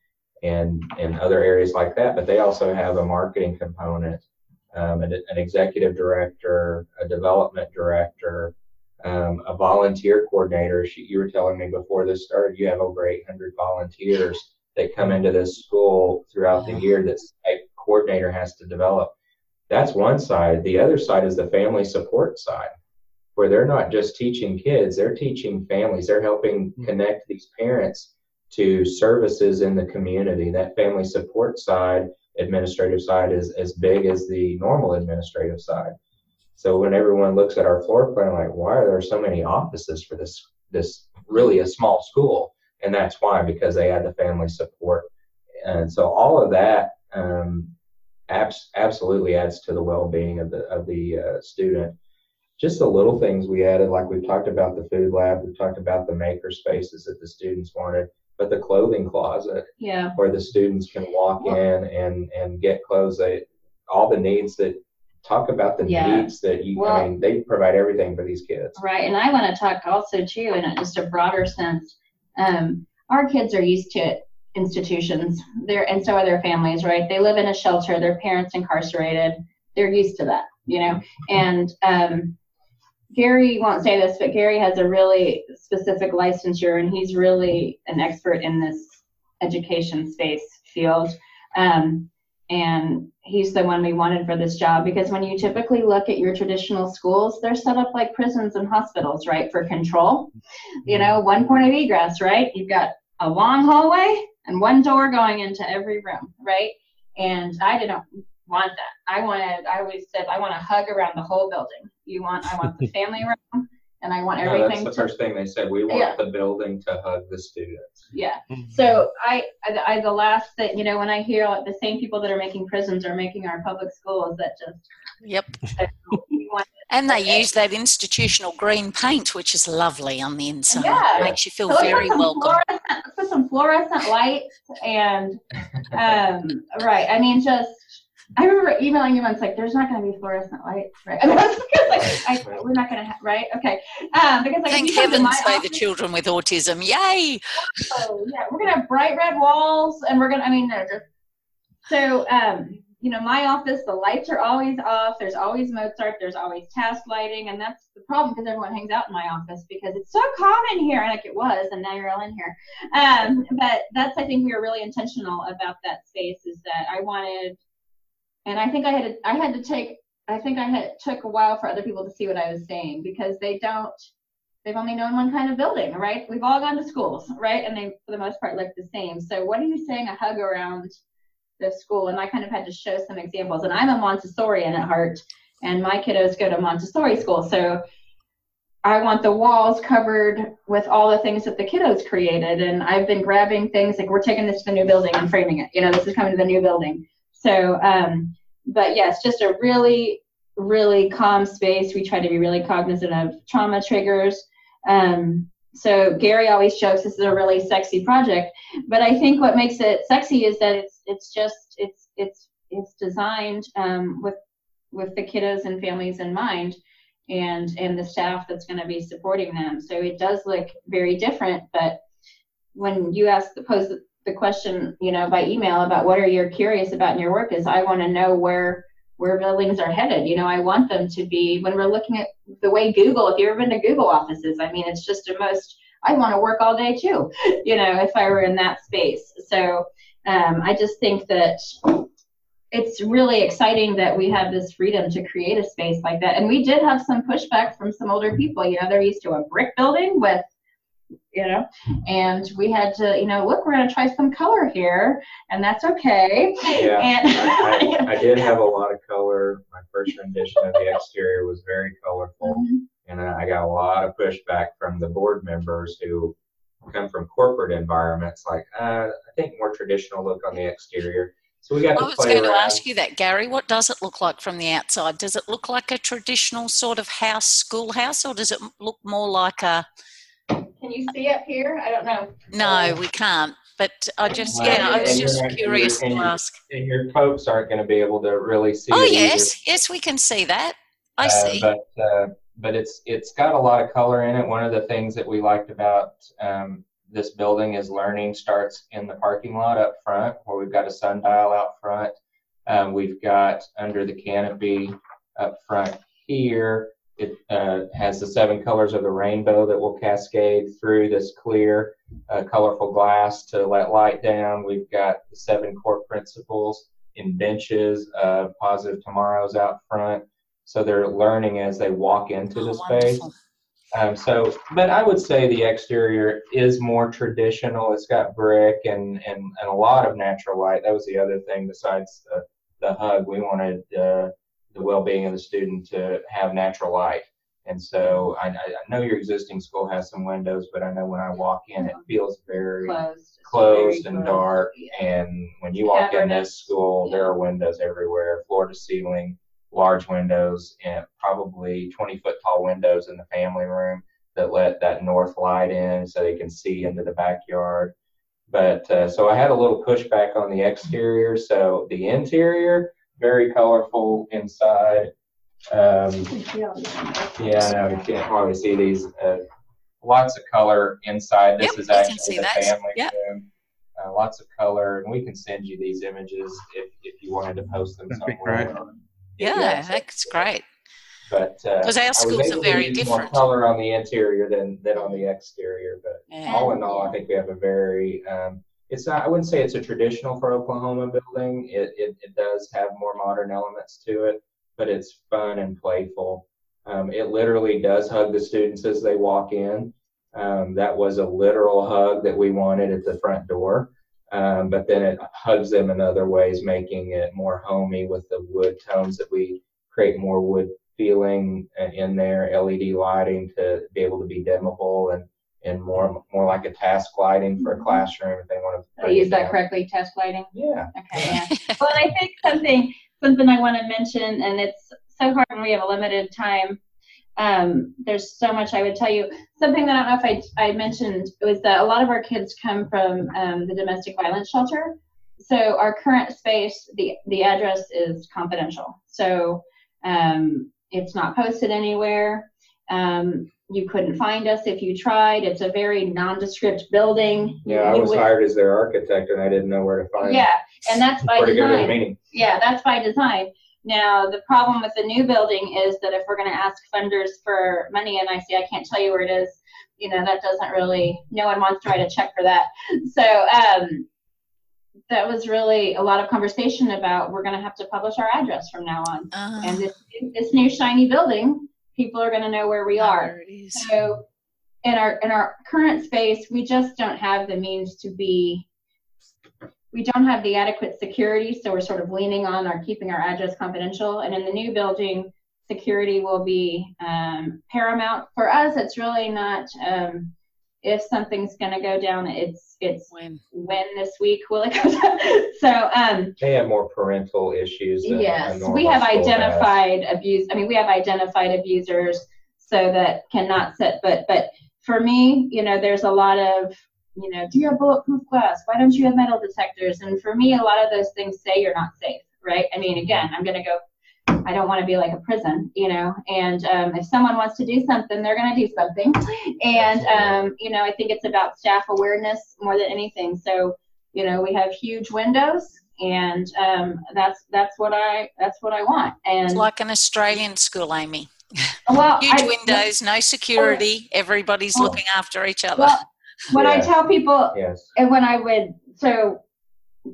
Speaker 3: and and other areas like that. But they also have a marketing component, um, an, an, executive director, a development director, um, a volunteer coordinator. She, you were telling me before this started, you have over 800 volunteers that come into this school throughout the year that a coordinator has to develop. That's one side. The other side is the family support side where they're not just teaching kids, they're teaching families. They're helping mm-hmm. connect these parents to services in the community. That family support side, administrative side, is as big as the normal administrative side. So when everyone looks at our floor plan, like, why are there so many offices for this this really a small school? And that's why because they had the family support, and so all of that um, abs- absolutely adds to the well-being of the of the uh, student just the little things we added, like we've talked about the food lab, we've talked about the maker spaces that the students wanted, but the clothing closet,
Speaker 4: yeah,
Speaker 3: where the students can walk well, in and and get clothes. They all the needs that talk about the yeah. needs that you. Well, I mean, they provide everything for these kids.
Speaker 4: Right, and I want to talk also too in just a broader sense. Um, our kids are used to institutions, there, and so are their families. Right, they live in a shelter. Their parents incarcerated. They're used to that, you know, and um, Gary won't say this, but Gary has a really specific licensure, and he's really an expert in this education space field. Um, and he's the one we wanted for this job because when you typically look at your traditional schools, they're set up like prisons and hospitals, right, for control. You know, one point of egress, right? You've got a long hallway and one door going into every room, right? And I didn't want that. I wanted, I always said, I want to hug around the whole building. You want, I want the family room, and I want everything.
Speaker 3: No, that's the to, first thing they said. We want yeah. the building to hug the students.
Speaker 4: Yeah. Mm-hmm. So I, I, I, the last that you know, when I hear like, the same people that are making prisons are making our public schools, that just.
Speaker 1: Yep. and they use that institutional green paint, which is lovely on the inside. Yeah. It makes you feel so very welcome.
Speaker 4: Put some fluorescent lights and, um, right. I mean, just I remember emailing you once, like, there's not going to be fluorescent lights, right? And I was like, I, we're not going to, ha- right? Okay. Um, because like,
Speaker 1: thank heavens by the children with autism, yay!
Speaker 4: Oh yeah, we're going to have bright red walls, and we're going to, I mean, no, just so um, you know, my office, the lights are always off. There's always Mozart. There's always task lighting, and that's the problem because everyone hangs out in my office because it's so calm in here, like it was, and now you're all in here. Um, but that's, I think, we were really intentional about that space. Is that I wanted and I think I had I had to take I think I had took a while for other people to see what I was saying because they don't they've only known one kind of building, right? We've all gone to schools, right? And they for the most part look the same. So what are you saying a hug around the school? And I kind of had to show some examples. And I'm a Montessorian at heart, and my kiddos go to Montessori school. So I want the walls covered with all the things that the kiddos created. And I've been grabbing things like we're taking this to the new building and framing it. You know, this is coming to the new building. So, um, but yes, just a really, really calm space. We try to be really cognizant of trauma triggers. Um, so Gary always jokes this is a really sexy project, but I think what makes it sexy is that it's it's just it's it's it's designed um, with with the kiddos and families in mind, and and the staff that's going to be supporting them. So it does look very different, but when you ask the pose the question, you know, by email about what are you curious about in your work is I want to know where where buildings are headed. You know, I want them to be when we're looking at the way Google, if you've ever been to Google offices, I mean, it's just a most I want to work all day too, you know, if I were in that space. So um, I just think that it's really exciting that we have this freedom to create a space like that. And we did have some pushback from some older people. You know, they're used to a brick building with you know and we had to you know look we're going to try some color here and that's okay
Speaker 3: yeah and, I, I, I, did have a lot of color my first rendition of the exterior was very colorful mm-hmm. and i got a lot of pushback from the board members who come from corporate environments like uh, i think more traditional look on the exterior So we got
Speaker 1: I
Speaker 3: to
Speaker 1: was
Speaker 3: play
Speaker 1: going to ask you that, Gary. What does it look like from the outside? Does it look like a traditional sort of house, schoolhouse, or does it look more like a?
Speaker 4: Can you see up here? I don't know.
Speaker 1: No, we can't. But I just,
Speaker 3: Well,
Speaker 1: yeah, I was just curious to ask.
Speaker 3: and your folks aren't going to be able to really see
Speaker 1: Oh
Speaker 3: it either.
Speaker 1: yes, yes, we can see that. I
Speaker 3: Uh,
Speaker 1: see.
Speaker 3: but uh, but it's it's got a lot of color in it. One of the things that we liked about um, this building is learning starts in the parking lot up front, where we've got a sundial out front. Um, we've got under the canopy up front here. It uh, has the seven colors of the rainbow that will cascade through this clear, uh, colorful glass to let light down. We've got the seven core principles in benches, uh, positive tomorrows out front so they're learning as they walk into
Speaker 1: Oh,
Speaker 3: the space. Um, so, but I would say the exterior is more traditional. It's got brick and, and, and a lot of natural light. That was the other thing besides the, the hug. We wanted uh, the well-being of the student to have natural light. And so I, I know your existing school has some windows, but I know when I walk in, it feels very
Speaker 4: Closed.
Speaker 3: closed
Speaker 4: Very
Speaker 3: and
Speaker 4: closed.
Speaker 3: dark.
Speaker 4: Yeah.
Speaker 3: And when you walk in this school, there are windows everywhere, floor to ceiling, large windows, and probably 20 foot tall windows in the family room that let that north light in so they can see into the backyard. But uh, so I had a little pushback on the exterior. So the interior, very colorful inside. Um, yeah, I know you can't hardly see these. Uh, lots of color inside. This
Speaker 1: Yep,
Speaker 3: is actually the
Speaker 1: that.
Speaker 3: family
Speaker 1: Yep.
Speaker 3: room. Uh, lots of color, and we can send you these images if, if you wanted to post them
Speaker 2: That'd be
Speaker 3: somewhere.
Speaker 2: Great.
Speaker 3: or get
Speaker 1: Yeah, that's great.
Speaker 3: But uh,
Speaker 1: Because our schools are very different.
Speaker 3: More color on the interior than than on the exterior, but
Speaker 1: Yeah.
Speaker 3: all in all, I think we have a very um, it's not I wouldn't say it's a traditional for Oklahoma building. It, it it does have more modern elements to it, but it's fun and playful. Um, it literally does hug the students as they walk in. Um, that was a literal hug that we wanted at the front door. Um, but then it hugs them in other ways, making it more homey with the wood tones that we create more wood feeling in there, LED lighting to be able to be dimmable and and more more like a task lighting for a classroom if they want to.
Speaker 4: Did I use that correctly? task lighting.
Speaker 3: Yeah.
Speaker 4: Okay. Yeah. well, I think something something I want to mention, and it's so hard when we have a limited time. Um, there's so much I would tell you. Something that I don't know if I, I mentioned was that a lot of our kids come from um, the domestic violence shelter. So our current space, the the address is confidential. So um, it's not posted anywhere. Um, you couldn't find us if you tried. It's a very nondescript building.
Speaker 3: Yeah, I
Speaker 4: You
Speaker 3: was
Speaker 4: would-
Speaker 3: hired as their architect and I didn't know where to find. It.
Speaker 4: Yeah, and that's by
Speaker 3: Where to go
Speaker 4: design. Yeah, that's by design. Now, the problem with the new building is that if we're going to ask funders for money, and I say, I can't tell you where it is, you know, that doesn't really, no one wants to write a check for that. So, um, that was really a lot of conversation about we're going to have to publish our address from now on.
Speaker 1: Ah,
Speaker 4: And this, this new shiny building, people are going to know where we are.
Speaker 1: there it is.
Speaker 4: So in our in our current space, we just don't have the means to be we don't have the adequate security, so we're sort of leaning on our keeping our address confidential. And in the new building, security will be um, paramount for us. It's really not um, if something's going to go down. It's it's
Speaker 1: When
Speaker 4: when this week will it go down. so um,
Speaker 3: They have more parental issues than
Speaker 4: Yes,
Speaker 3: normal
Speaker 4: we have
Speaker 3: school has.
Speaker 4: identified abuse. I mean, we have identified abusers so that cannot sit. But but for me, you know, there's a lot of you know, do you have bulletproof glass? Why don't you have metal detectors? And for me, a lot of those things say you're not safe, right? I mean, again, I'm gonna go. I don't want to be like a prison, you know. And um, if someone wants to do something, they're gonna do something. And um, you know, I think it's about staff awareness more than anything. So you know, we have huge windows and um, that's that's what I that's what I want. And
Speaker 1: it's like an Australian school, Amy.
Speaker 4: well,
Speaker 1: Huge
Speaker 4: I-
Speaker 1: windows, no security. Everybody's
Speaker 4: Well-
Speaker 1: looking after each other.
Speaker 4: Well, when I tell people,
Speaker 3: Yes.
Speaker 4: and when I would, so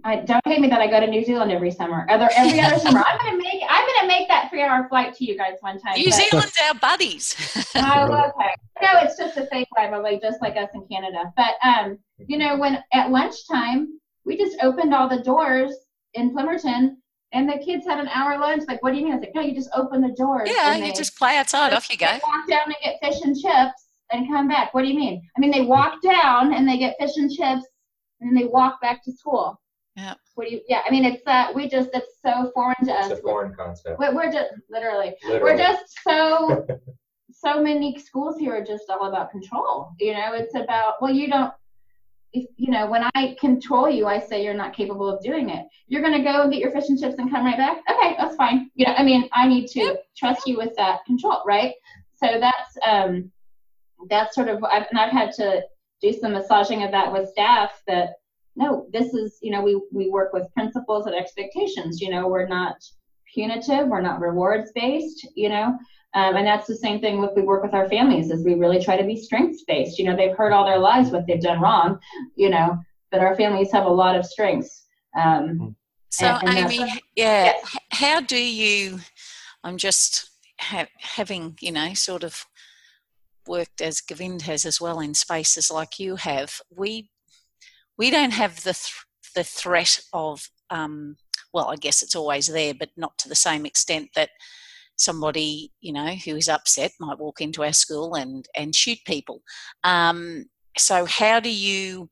Speaker 4: I don't hate me that I go to New Zealand every summer. Other every other summer, I'm gonna make I'm gonna make that three hour flight to you guys one time.
Speaker 1: New
Speaker 4: but-
Speaker 1: Zealand's our buddies.
Speaker 4: Oh, okay. No, it's just a fake rivalry, just like us in Canada. But um, you know, when at lunchtime we just opened all the doors in Plimmerton, and the kids had an hour lunch. Like, what do you mean? I was like, no, you just open the doors.
Speaker 1: yeah,
Speaker 4: and
Speaker 1: you just play outside. Off you go.
Speaker 4: Walk down and get fish and chips and come back. What do you mean? I mean, they walk down and they get fish and chips and then they walk back to school.
Speaker 1: Yeah.
Speaker 4: What do you? Yeah, I mean, it's uh, we just it's so foreign to us.
Speaker 3: It's a foreign concept.
Speaker 4: We're, we're just literally,
Speaker 3: Literally.
Speaker 4: we're just so so many schools here are just all about control. You know, it's about well, you don't. If you know, when I control you, I say you're not capable of doing it. You're gonna go and get your fish and chips and come right back. Okay, that's fine. You know, I mean, I need to trust you with that control, right? So that's um, that's sort of, I've, and I've had to do some massaging of that with staff. That no, this is, you know, we we work with principles and expectations. You know, we're not punitive, we're not rewards based. You know, um, and that's the same thing with we work with our families, is we really try to be strengths based. You know, they've heard all their lives what they've done wrong, you know, but our families have a lot of strengths. Um,
Speaker 1: So,
Speaker 4: and- and
Speaker 1: Amy, yeah,
Speaker 4: Yes.
Speaker 1: how do you? I'm just ha- having, you know, sort of worked as Govind has as well in spaces like you have. We we don't have the th- the threat of, um, well, I guess it's always there, but not to the same extent that somebody, you know, who is upset might walk into our school and and shoot people. Um, so, how do you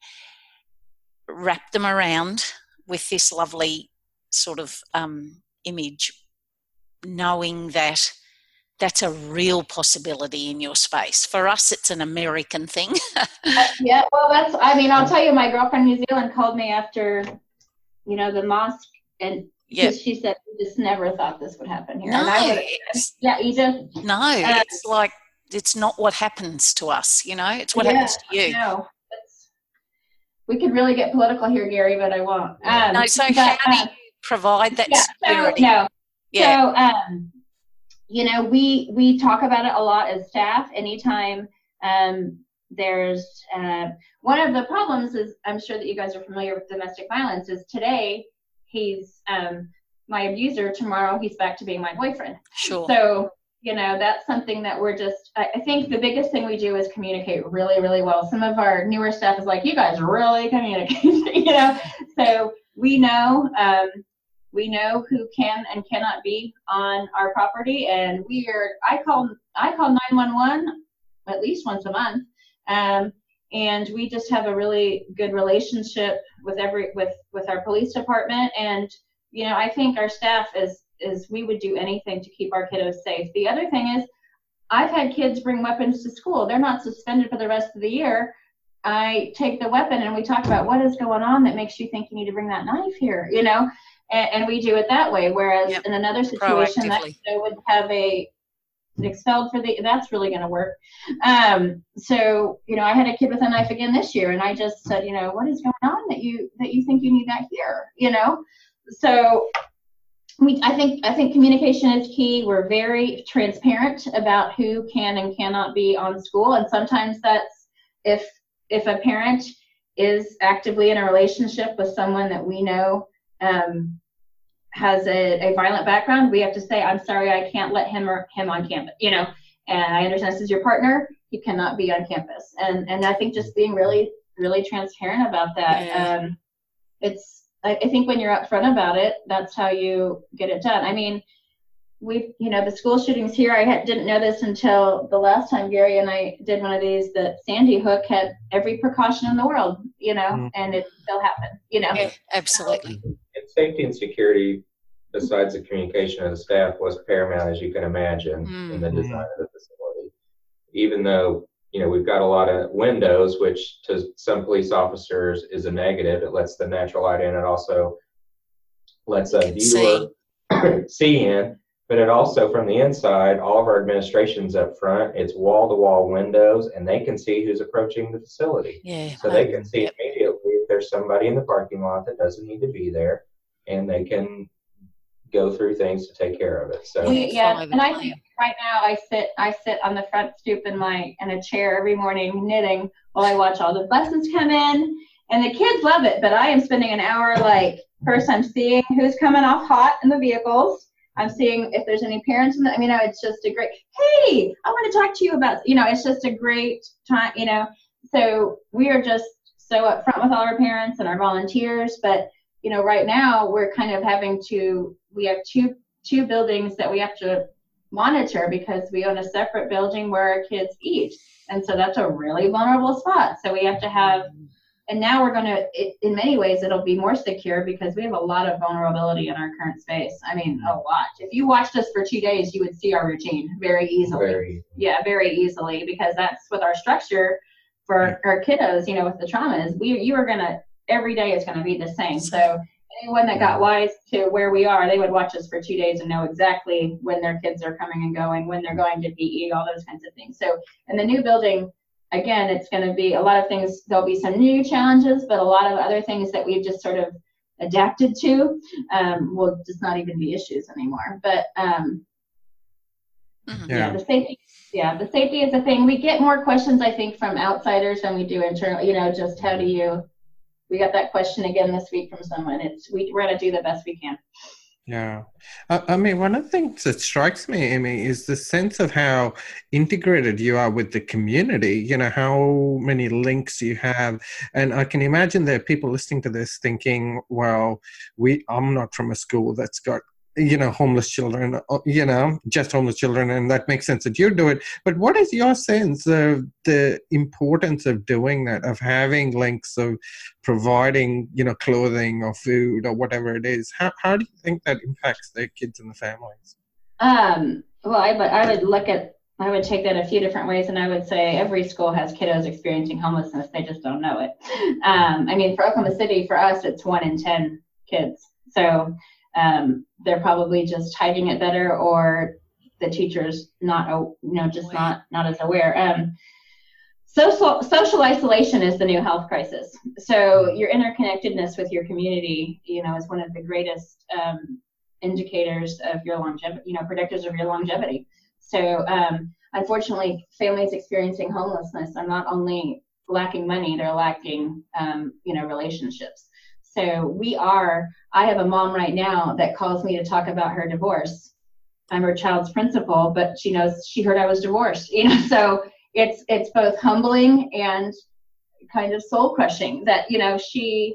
Speaker 1: wrap them around with this lovely sort of um, image, knowing that that's a real possibility in your space. For us, it's an American thing.
Speaker 4: Uh, yeah, well, that's. I mean, I'll tell you, my girlfriend in New Zealand called me after, you know, the mosque, and
Speaker 1: yeah.
Speaker 4: she said, "We just never thought this would happen here."
Speaker 1: No,
Speaker 4: and I yeah, you just
Speaker 1: no, it's like it's not what happens to us. You know, it's what
Speaker 4: Yeah,
Speaker 1: happens to you.
Speaker 4: no. We could really get political here, Gary, but I won't. Um,
Speaker 1: No, so
Speaker 4: but,
Speaker 1: how do
Speaker 4: uh,
Speaker 1: you provide that
Speaker 4: yeah, so, no,
Speaker 1: yeah,
Speaker 4: So, um, you know, we we talk about it a lot as staff. Anytime um, there's uh, one of the problems is, I'm sure that you guys are familiar with domestic violence. Is today he's um, my abuser. Tomorrow he's back to being my boyfriend.
Speaker 1: sure.
Speaker 4: So, you know, that's something that we're just, I, think the biggest thing we do is communicate really, really well. Some of our newer staff is like, you guys really communicate, you know? So we know, um, we know who can and cannot be on our property and we are, I call, I call 911 at least once a month. Um, and we just have a really good relationship with every, with, with our police department. And, you know, I think our staff is, is we would do anything to keep our kiddos safe. The other thing is, I've had kids bring weapons to school. They're not suspended for the rest of the year. I take the weapon and we talk about what is going on that makes you think you need to bring that knife here, you know, and, and we do it that way. Whereas
Speaker 1: Yep.
Speaker 4: in another situation, that would have a expelled for the that's really going to work. Um, so you know, I had a kid with a knife again this year, and I just said, you know, what is going on that you that you think you need that here, you know? So we I think I think communication is key. We're very transparent about who can and cannot be on school, and sometimes that's if if a parent is actively in a relationship with someone that we know um, has a, a violent background, we have to say, I'm sorry, I can't let him or him on campus. You know, and I understand this is your partner. He cannot be on campus, and and I think just being really really transparent about that.
Speaker 1: Yeah.
Speaker 4: Um, it's I, I think when you're upfront about it, that's how you get it done. I mean, we you know the school shootings here. I had, didn't know this until the last time Gary and I did one of these. That Sandy Hook had every precaution in the world, you know,
Speaker 2: Mm.
Speaker 4: and it still happened. You know,
Speaker 1: Yeah, absolutely.
Speaker 3: And safety and security, besides the communication of the staff, was paramount, as you can imagine, in the
Speaker 2: Mhm.
Speaker 3: design of the facility. Even though, you know, we've got a lot of windows, which to some police officers is a negative. It lets the natural light in. It also lets a
Speaker 1: can
Speaker 3: viewer see in. But it also, from the inside, all of our administration's up front. It's wall to wall windows, and they can see who's approaching the facility.
Speaker 1: Yeah.
Speaker 3: So they can see
Speaker 1: yep.
Speaker 3: immediately if there's somebody in the parking lot that doesn't need to be there, and they can go through things to take care of it. So
Speaker 4: We, yeah, and I think right now I sit I sit on the front stoop in my in a chair every morning knitting while I watch all the buses come in, and the kids love it. But I am spending an hour like first I'm seeing who's coming off hot in the vehicles. I'm seeing if there's any parents in the. I mean, know, it's just a great. Hey, I want to talk to you about. You know, it's just a great time. You know, so we are just so upfront with all our parents and our volunteers. But you know, right now we're kind of having to. We have two two buildings that we have to monitor because we own a separate building where our kids eat. And so that's a really vulnerable spot. So we have to have and now we're going to in many ways it'll be more secure because we have a lot of vulnerability in our current space. I mean a lot. If you watched us for two days you would see our routine very easily.
Speaker 3: Very.
Speaker 4: yeah very easily because that's with our structure for our kiddos you know with the traumas we you are going to every day is going to be the same. So anyone that got wise to where we are they would watch us for two days and know exactly when their kids are coming and going when they're going to pe all those kinds of things. So in the new building again, it's going to be a lot of things. There'll be some new challenges, but a lot of other things that we've just sort of adapted to um, will just not even be issues anymore. But um,
Speaker 2: Mm-hmm.
Speaker 4: yeah.
Speaker 2: Yeah.
Speaker 4: the safety, yeah, the safety is a thing. We get more questions, I think, from outsiders than we do internal. You know, just how do you? We got that question again this week from someone. It's we, we're going to do the best we can.
Speaker 2: Yeah. I, I mean, one of the things that strikes me, Amy, is the sense of how integrated you are with the community, you know, how many links you have. And I can imagine there are people listening to this thinking, well, we I'm not from a school that's got you know homeless children uh, you know just homeless children and that makes sense that you do it but what is your sense of the importance of doing that of having links of providing you know clothing or food or whatever it is how, how do you think that impacts the kids and the families
Speaker 4: Um, well, I, I would look at, I would take that a few different ways, and I would say every school has kiddos experiencing homelessness. They just don't know it. Um, I mean, for Oklahoma City, for us, it's one in 10 kids. So um, they're probably just hiding it better, or the teachers not, you know, just not not as aware. Um, social social isolation is the new health crisis. So your interconnectedness with your community, you know, is one of the greatest um, indicators of your longevity, you know, predictors of your longevity. So, um, unfortunately, families experiencing homelessness are not only lacking money, they're lacking, um, you know, relationships. So, we are, I have a mom right now that calls me to talk about her divorce. I'm her child's principal, but she knows she heard I was divorced, you know, so it's, it's both humbling and kind of soul crushing that, you know, she,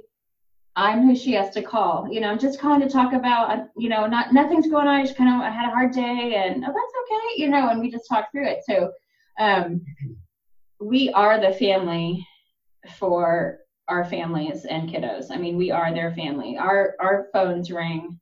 Speaker 4: I'm who she has to call. You know, I'm just calling to talk about, uh, you know, not nothing's going on. I just kind of I had a hard day, and oh, that's okay. You know, and we just talk through it. So, um, we are the family for our families and kiddos. I mean, we are their family. Our our phones ring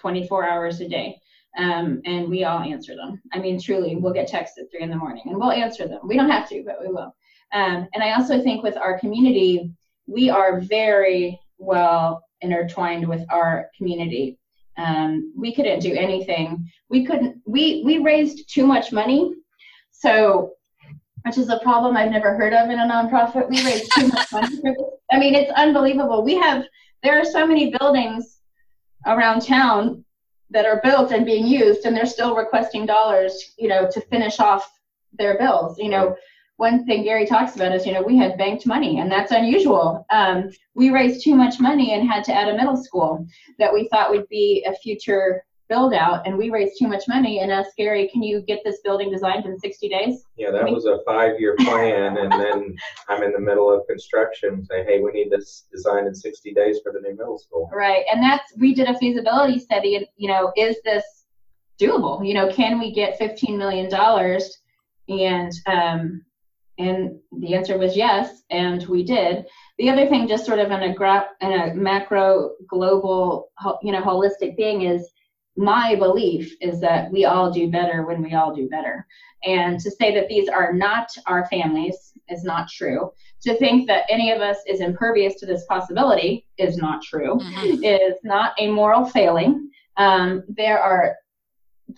Speaker 4: 24 hours a day. Um, and we all answer them. I mean, truly, we'll get texts at three in the morning and we'll answer them. We don't have to, but we will. Um, and I also think with our community, we are very well intertwined with our community. Um, we couldn't do anything. We couldn't. We we raised too much money, so which is a problem I've never heard of in a nonprofit. We raised too much money. I mean, it's unbelievable. We have there are so many buildings around town that are built and being used, and they're still requesting dollars, you know, to finish off their bills. You know, one thing Gary talks about is, you know, we had banked money, and that's unusual. Um, we raised too much money and had to add a middle school that we thought would be a future build out, and we raised too much money and asked Gary, can you get this building designed in 60 days?
Speaker 3: Yeah, that was a five-year plan, and then I'm in the middle of construction. Say, hey, we need this designed in 60 days for the new middle school.
Speaker 4: Right, and that's we did a feasibility study, and you know, is this doable? You know, can we get 15 million dollars? And um, and the answer was yes, and we did. The other thing, just sort of in a gra- in a macro, global, you know, holistic thing is my belief is that we all do better when we all do better. And to say that these are not our families is not true. To think that any of us is impervious to this possibility is not true.
Speaker 1: Mhm.
Speaker 4: Is not a moral failing. Um, there are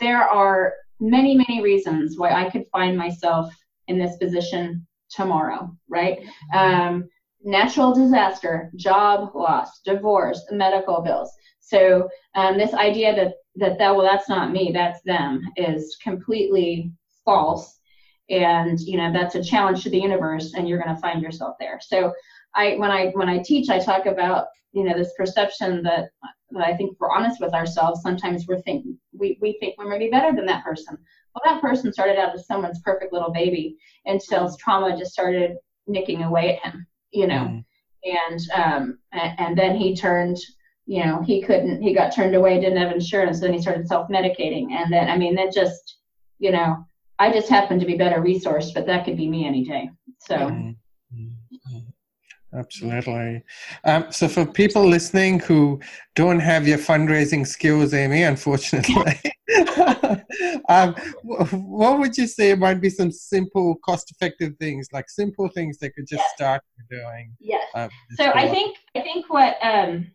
Speaker 4: there are many many reasons why I could find myself in this position tomorrow. Right. Um, natural disaster, job loss, divorce, medical bills. So um, this idea that that that well that's not me, that's them is completely false, and you know that's a challenge to the universe, and you're going to find yourself there. So I when I when I teach, I talk about you know this perception that that I think we're honest with ourselves, sometimes we're thinking we we think we're maybe better than that person. Well, that person started out as someone's perfect little baby until trauma just started nicking away at him, you know
Speaker 2: Mm.
Speaker 4: and um, and, and then he turned you know he couldn't he got turned away didn't have insurance then he started self-medicating and then i mean that just you know i just happen to be better resourced but that could be me any day so
Speaker 2: Mm, mm, mm. Absolutely. Um, so, for people listening who don't have your fundraising skills, Amy, unfortunately, um, what would you say might be some simple, cost-effective things, like simple things they could just yes. start doing?
Speaker 4: Yes. Um, so, I think I think what um,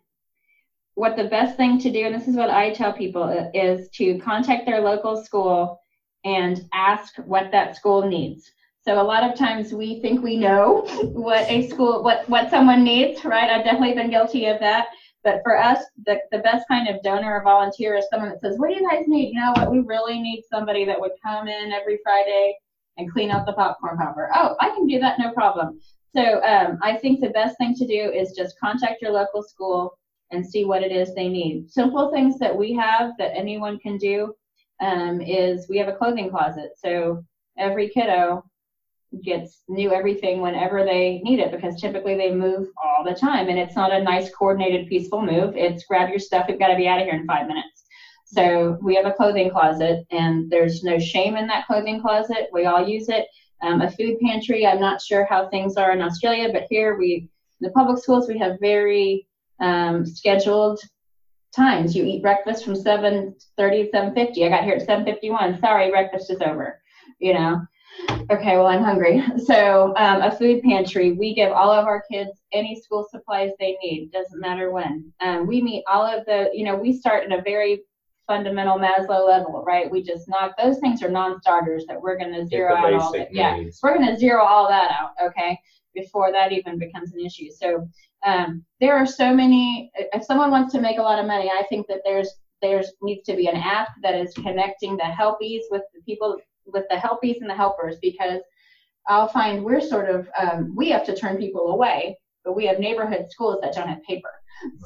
Speaker 4: what the best thing to do, and this is what I tell people, is to contact their local school and ask what that school needs. So a lot of times we think we know what a school, what, what someone needs, right? I've definitely been guilty of that. But for us, the, the best kind of donor or volunteer is someone that says, what do you guys need? You know what, we really need somebody that would come in every Friday and clean out the popcorn popper. Oh, I can do that, no problem. So um, I think the best thing to do is just contact your local school and see what it is they need. Simple things that we have that anyone can do um, is we have a clothing closet. So every kiddo gets new everything whenever they need it because typically they move all the time and it's not a nice coordinated peaceful move it's grab your stuff we've got to be out of here in five minutes so we have a clothing closet and there's no shame in that clothing closet we all use it um, a food pantry i'm not sure how things are in australia but here we the public schools we have very um, scheduled times you eat breakfast from 7.30 to 7.50 i got here at 7.51 sorry breakfast is over you know Okay, well, I'm hungry. So, um, a food pantry. We give all of our kids any school supplies they need. Doesn't matter when. Um, we meet all of the. You know, we start in a very fundamental Maslow level, right? We just knock those things are non-starters that we're going to zero out all that. Yeah, we're going to zero all that out. Okay, before that even becomes an issue. So, um, there are so many. If someone wants to make a lot of money, I think that there's there's needs to be an app that is connecting the helpies with the people with the helpies and the helpers because I'll find we're sort of um, we have to turn people away, but we have neighborhood schools that don't have paper.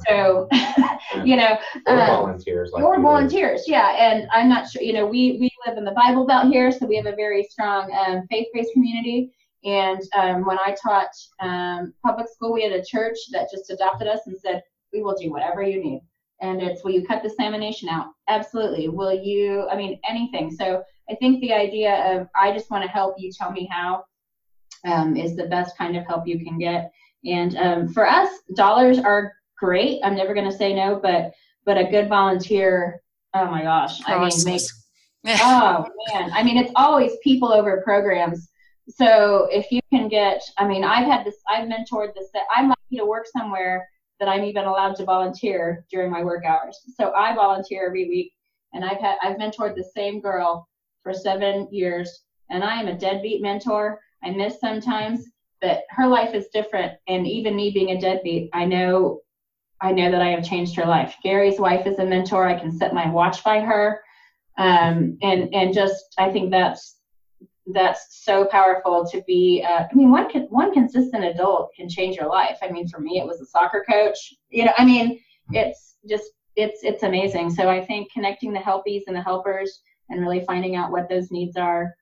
Speaker 4: So, you know,
Speaker 3: or um, volunteers,
Speaker 4: like or volunteers, yeah. And I'm not sure, you know, we we live in the Bible Belt here, so we have a very strong um, faith-based community. And um, when I taught um, public school, we had a church that just adopted us and said, "We will do whatever you need." And it's, will you cut the lamination out? Absolutely. Will you? I mean, anything. So I think the idea of I just want to help you tell me how um, is the best kind of help you can get. And um, for us, dollars are great. I'm never going to say no, but but a good volunteer, oh my gosh, I mean, makes, oh man, I mean, it's always people over programs. So if you can get, I mean, I've had this, I've mentored this. I'm lucky to work somewhere that I'm even allowed to volunteer during my work hours. So I volunteer every week, and I've had I've mentored the same girl for seven years, and I am a deadbeat mentor. I miss sometimes, but her life is different. And even me being a deadbeat, I know, I know that I have changed her life. Gary's wife is a mentor. I can set my watch by her, um, and and just I think that's that's so powerful to be. Uh, I mean, one one consistent adult can change your life. I mean, for me, it was a soccer coach. You know, I mean, it's just it's it's amazing. So I think connecting the helpies and the helpers and really finding out what those needs are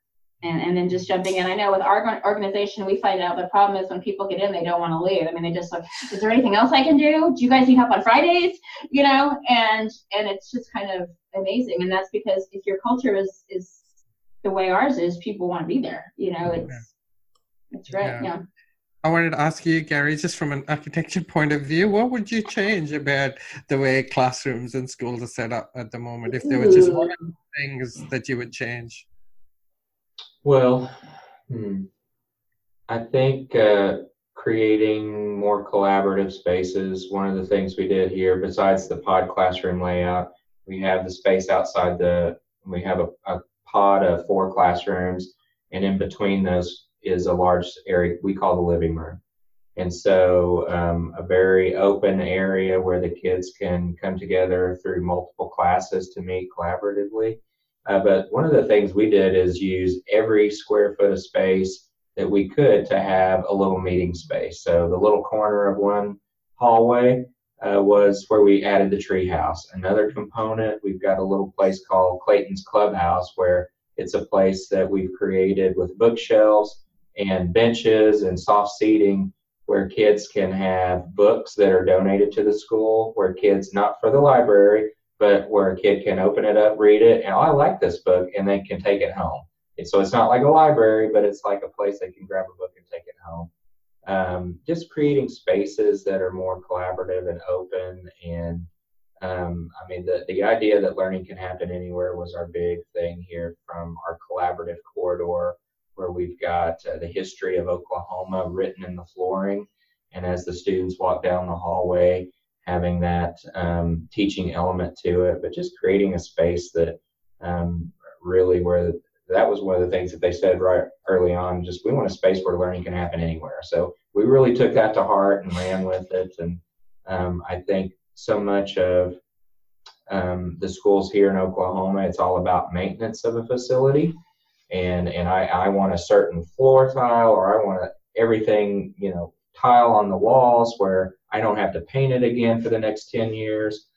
Speaker 4: and, and then just jumping in. I know with our organization, we find out the problem is when people get in, they don't want to leave. I mean, they just like, is there anything else I can do? Do you guys need help on Fridays? You know, and and it's just kind of amazing. And that's because if your culture is is the way ours is, people want to be there. You know, it's yeah. it's right. yeah. yeah.
Speaker 2: I wanted to ask you, Gary, just from an architecture point of view, what would you change about the way classrooms and schools are set up at the moment if there were just one things that you would change?
Speaker 3: Well, hmm, I think uh, creating more collaborative spaces. One of the things we did here, besides the pod classroom layout, we have the space outside the. We have a, a pod of four classrooms, and in between those is a large area we call the living room. And so, um, a very open area where the kids can come together through multiple classes to meet collaboratively. Uh, but one of the things we did is use every square foot of space that we could to have a little meeting space. So, the little corner of one hallway uh, was where we added the treehouse. Another component, we've got a little place called Clayton's Clubhouse where it's a place that we've created with bookshelves and benches and soft seating where kids can have books that are donated to the school, where kids, not for the library, but where a kid can open it up, read it, and oh, I like this book, and they can take it home. And so it's not like a library, but it's like a place they can grab a book and take it home. Um, just creating spaces that are more collaborative and open. And um, I mean, the, the idea that learning can happen anywhere was our big thing here from our collaborative corridor, where we've got uh, the history of Oklahoma written in the flooring. And as the students walk down the hallway, having that um, teaching element to it, but just creating a space that um, really where that was one of the things that they said right early on. Just we want a space where learning can happen anywhere. So we really took that to heart and ran with it. And um, I think so much of um, the schools here in Oklahoma, it's all about maintenance of a facility. And and I, I want a certain floor tile or I want everything you know tile on the walls where I don't have to paint it again for the next 10 years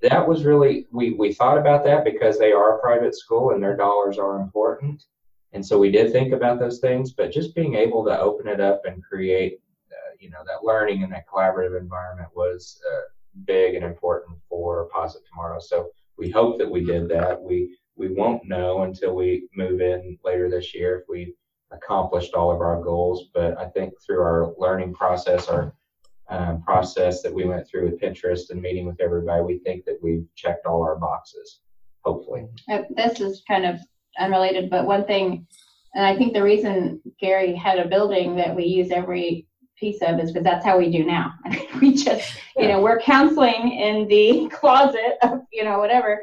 Speaker 3: that was really we we thought about that because they are a private school and their dollars are important. And so we did think about those things but just being able to open it up and create uh, you know that learning and that collaborative environment was uh, big and important for positive tomorrow. So we hope that we did that. We we won't know until we move in later this year if we accomplished all of our goals but i think through our learning process our um, process that we went through with Pinterest and meeting with everybody, we think that we've checked all our boxes, hopefully.
Speaker 4: Uh, this is kind of unrelated, but one thing, and I think the reason Gary had a building that we use every piece of is because that's how we do now. we just, you know, we're counseling in the closet of, you know, whatever.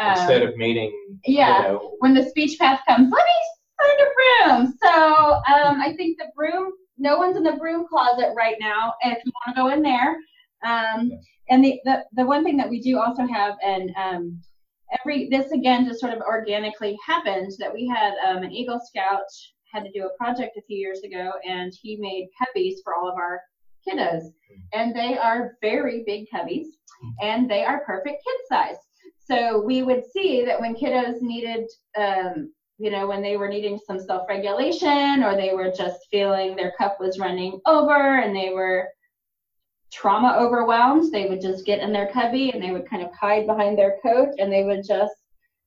Speaker 3: Um, Instead of meeting,
Speaker 4: yeah,
Speaker 3: you know,
Speaker 4: when the speech path comes, let me find a broom. So um, I think the broom no one's in the broom closet right now. If you want to go in there, um, and the, the the one thing that we do also have, and um, every this again just sort of organically happened that we had um, an Eagle Scout had to do a project a few years ago, and he made cubbies for all of our kiddos, and they are very big cubbies, and they are perfect kid size. So we would see that when kiddos needed um, you know, when they were needing some self regulation or they were just feeling their cup was running over and they were trauma overwhelmed, they would just get in their cubby and they would kind of hide behind their coat and they would just,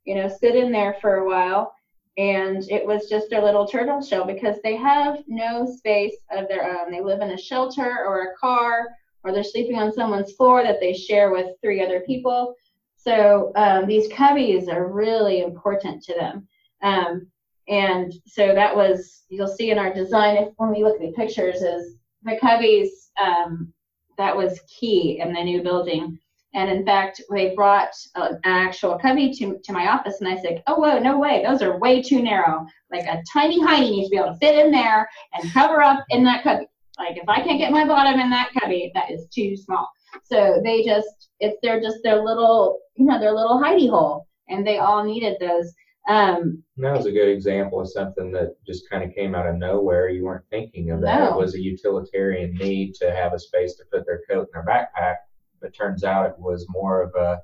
Speaker 4: you know, sit in there for a while. And it was just a little turtle shell because they have no space of their own. They live in a shelter or a car or they're sleeping on someone's floor that they share with three other people. So um, these cubbies are really important to them. Um, and so that was, you'll see in our design, if, when we look at the pictures, is the cubbies, um, that was key in the new building. And in fact, they brought an actual cubby to, to my office, and I said, "Oh, whoa, no way! Those are way too narrow. Like a tiny hiney needs to be able to fit in there and cover up in that cubby. Like if I can't get my bottom in that cubby, that is too small. So they just, it's they're just their little, you know, their little hidey hole, and they all needed those. Um,
Speaker 3: that was a good example of something that just kind of came out of nowhere. You weren't thinking of that. No. It was a utilitarian need to have a space to put their coat in their backpack, but turns out it was more of a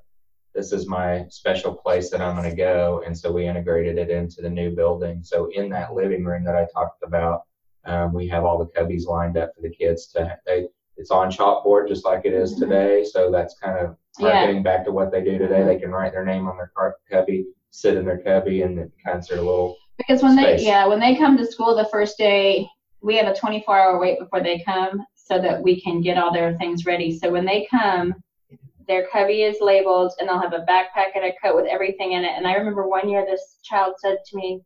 Speaker 3: this is my special place that I'm going to go. And so we integrated it into the new building. So in that living room that I talked about, um, we have all the cubbies lined up for the kids to. They, it's on chalkboard just like it is mm-hmm. today. So that's kind of yeah. getting back to what they do today. They can write their name on their cubby sit in their cubby and then kind of sort little.
Speaker 4: Because when space. they yeah when they come to school the first day we have a 24 hour wait before they come so that we can get all their things ready. So when they come, their cubby is labeled and they'll have a backpack and a coat with everything in it. And I remember one year this child said to me,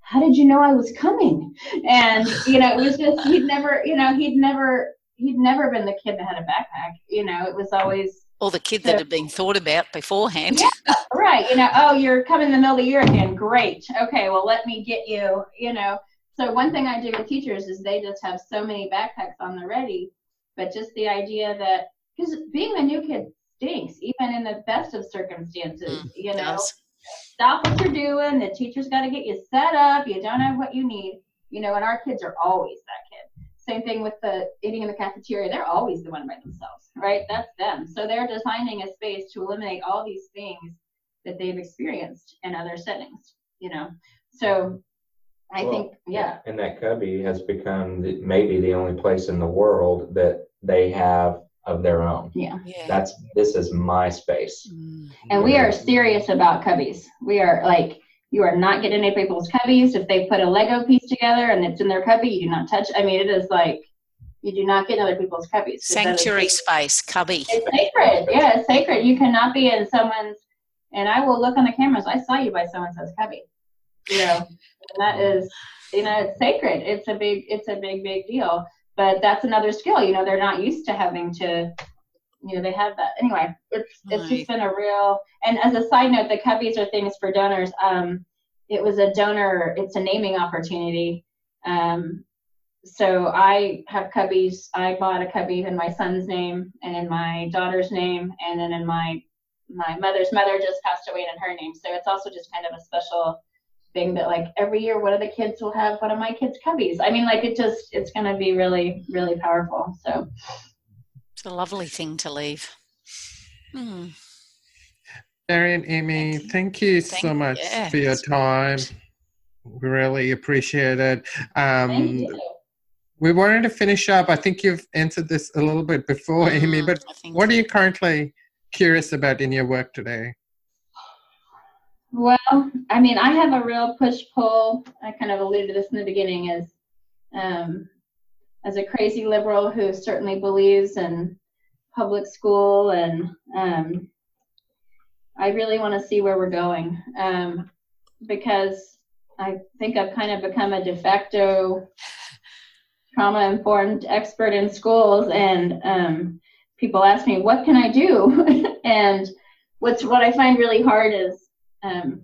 Speaker 4: how did you know I was coming? And, you know, it was just, he'd never, you know, he'd never, he'd never been the kid that had a backpack. You know, it was always,
Speaker 1: or the kid that had been thought about beforehand. Yeah,
Speaker 4: right. You know, oh, you're coming in the middle of the year again. Great. Okay, well, let me get you, you know. So, one thing I do with teachers is they just have so many backpacks on the ready, but just the idea that, because being a new kid stinks, even in the best of circumstances, mm, you know. Stop what you're doing. The teacher's got to get you set up. You don't have what you need, you know, and our kids are always that same thing with the eating in the cafeteria. They're always the one by themselves, right? That's them. So they're designing a space to eliminate all these things that they've experienced in other settings, you know. So I well, think, yeah.
Speaker 3: And that cubby has become the, maybe the only place in the world that they have of their own.
Speaker 4: Yeah.
Speaker 3: yeah. That's this is my space.
Speaker 4: Mm-hmm. And we are serious about cubbies. We are like You are not getting any people's cubbies. If they put a Lego piece together and it's in their cubby, you do not touch. I mean, it is like you do not get in other people's cubbies.
Speaker 1: Sanctuary space, cubby.
Speaker 4: It's sacred. Yeah, it's sacred. You cannot be in someone's. And I will look on the cameras. I saw you by so and so's cubby. You know, that is, you know, it's sacred. It's a big, it's a big, big deal. But that's another skill. You know, they're not used to having to you know they have that. Anyway it's it's just been a real and as a side note the cubbies are things for donors. Um it was a donor it's a naming opportunity. Um so i have cubbies i bought a cubby in my son's name and in my daughter's name and then in my my mother's. Mother just passed away in her name. So it's also just kind of a special thing that like every year one of the kids will have one of my kids cubbies. I mean like it just it's going to be really really powerful. So
Speaker 1: it's a lovely thing to leave.
Speaker 2: Gary Amy, thank you, thank you thank so much for your time. We really appreciate it. Um, we wanted to finish up. I think you've answered this a little bit before, mm, Amy, but what are you currently curious about in your work today?
Speaker 4: Well, I mean, I have a real push pull. I kind of alluded to this in the beginning. Is um, as a crazy liberal who certainly believes in public school and um, I really want to see where we're going um, because I think I've kind of become a de facto trauma informed expert in schools and um, people ask me what can I do? And what's what I find really hard is um,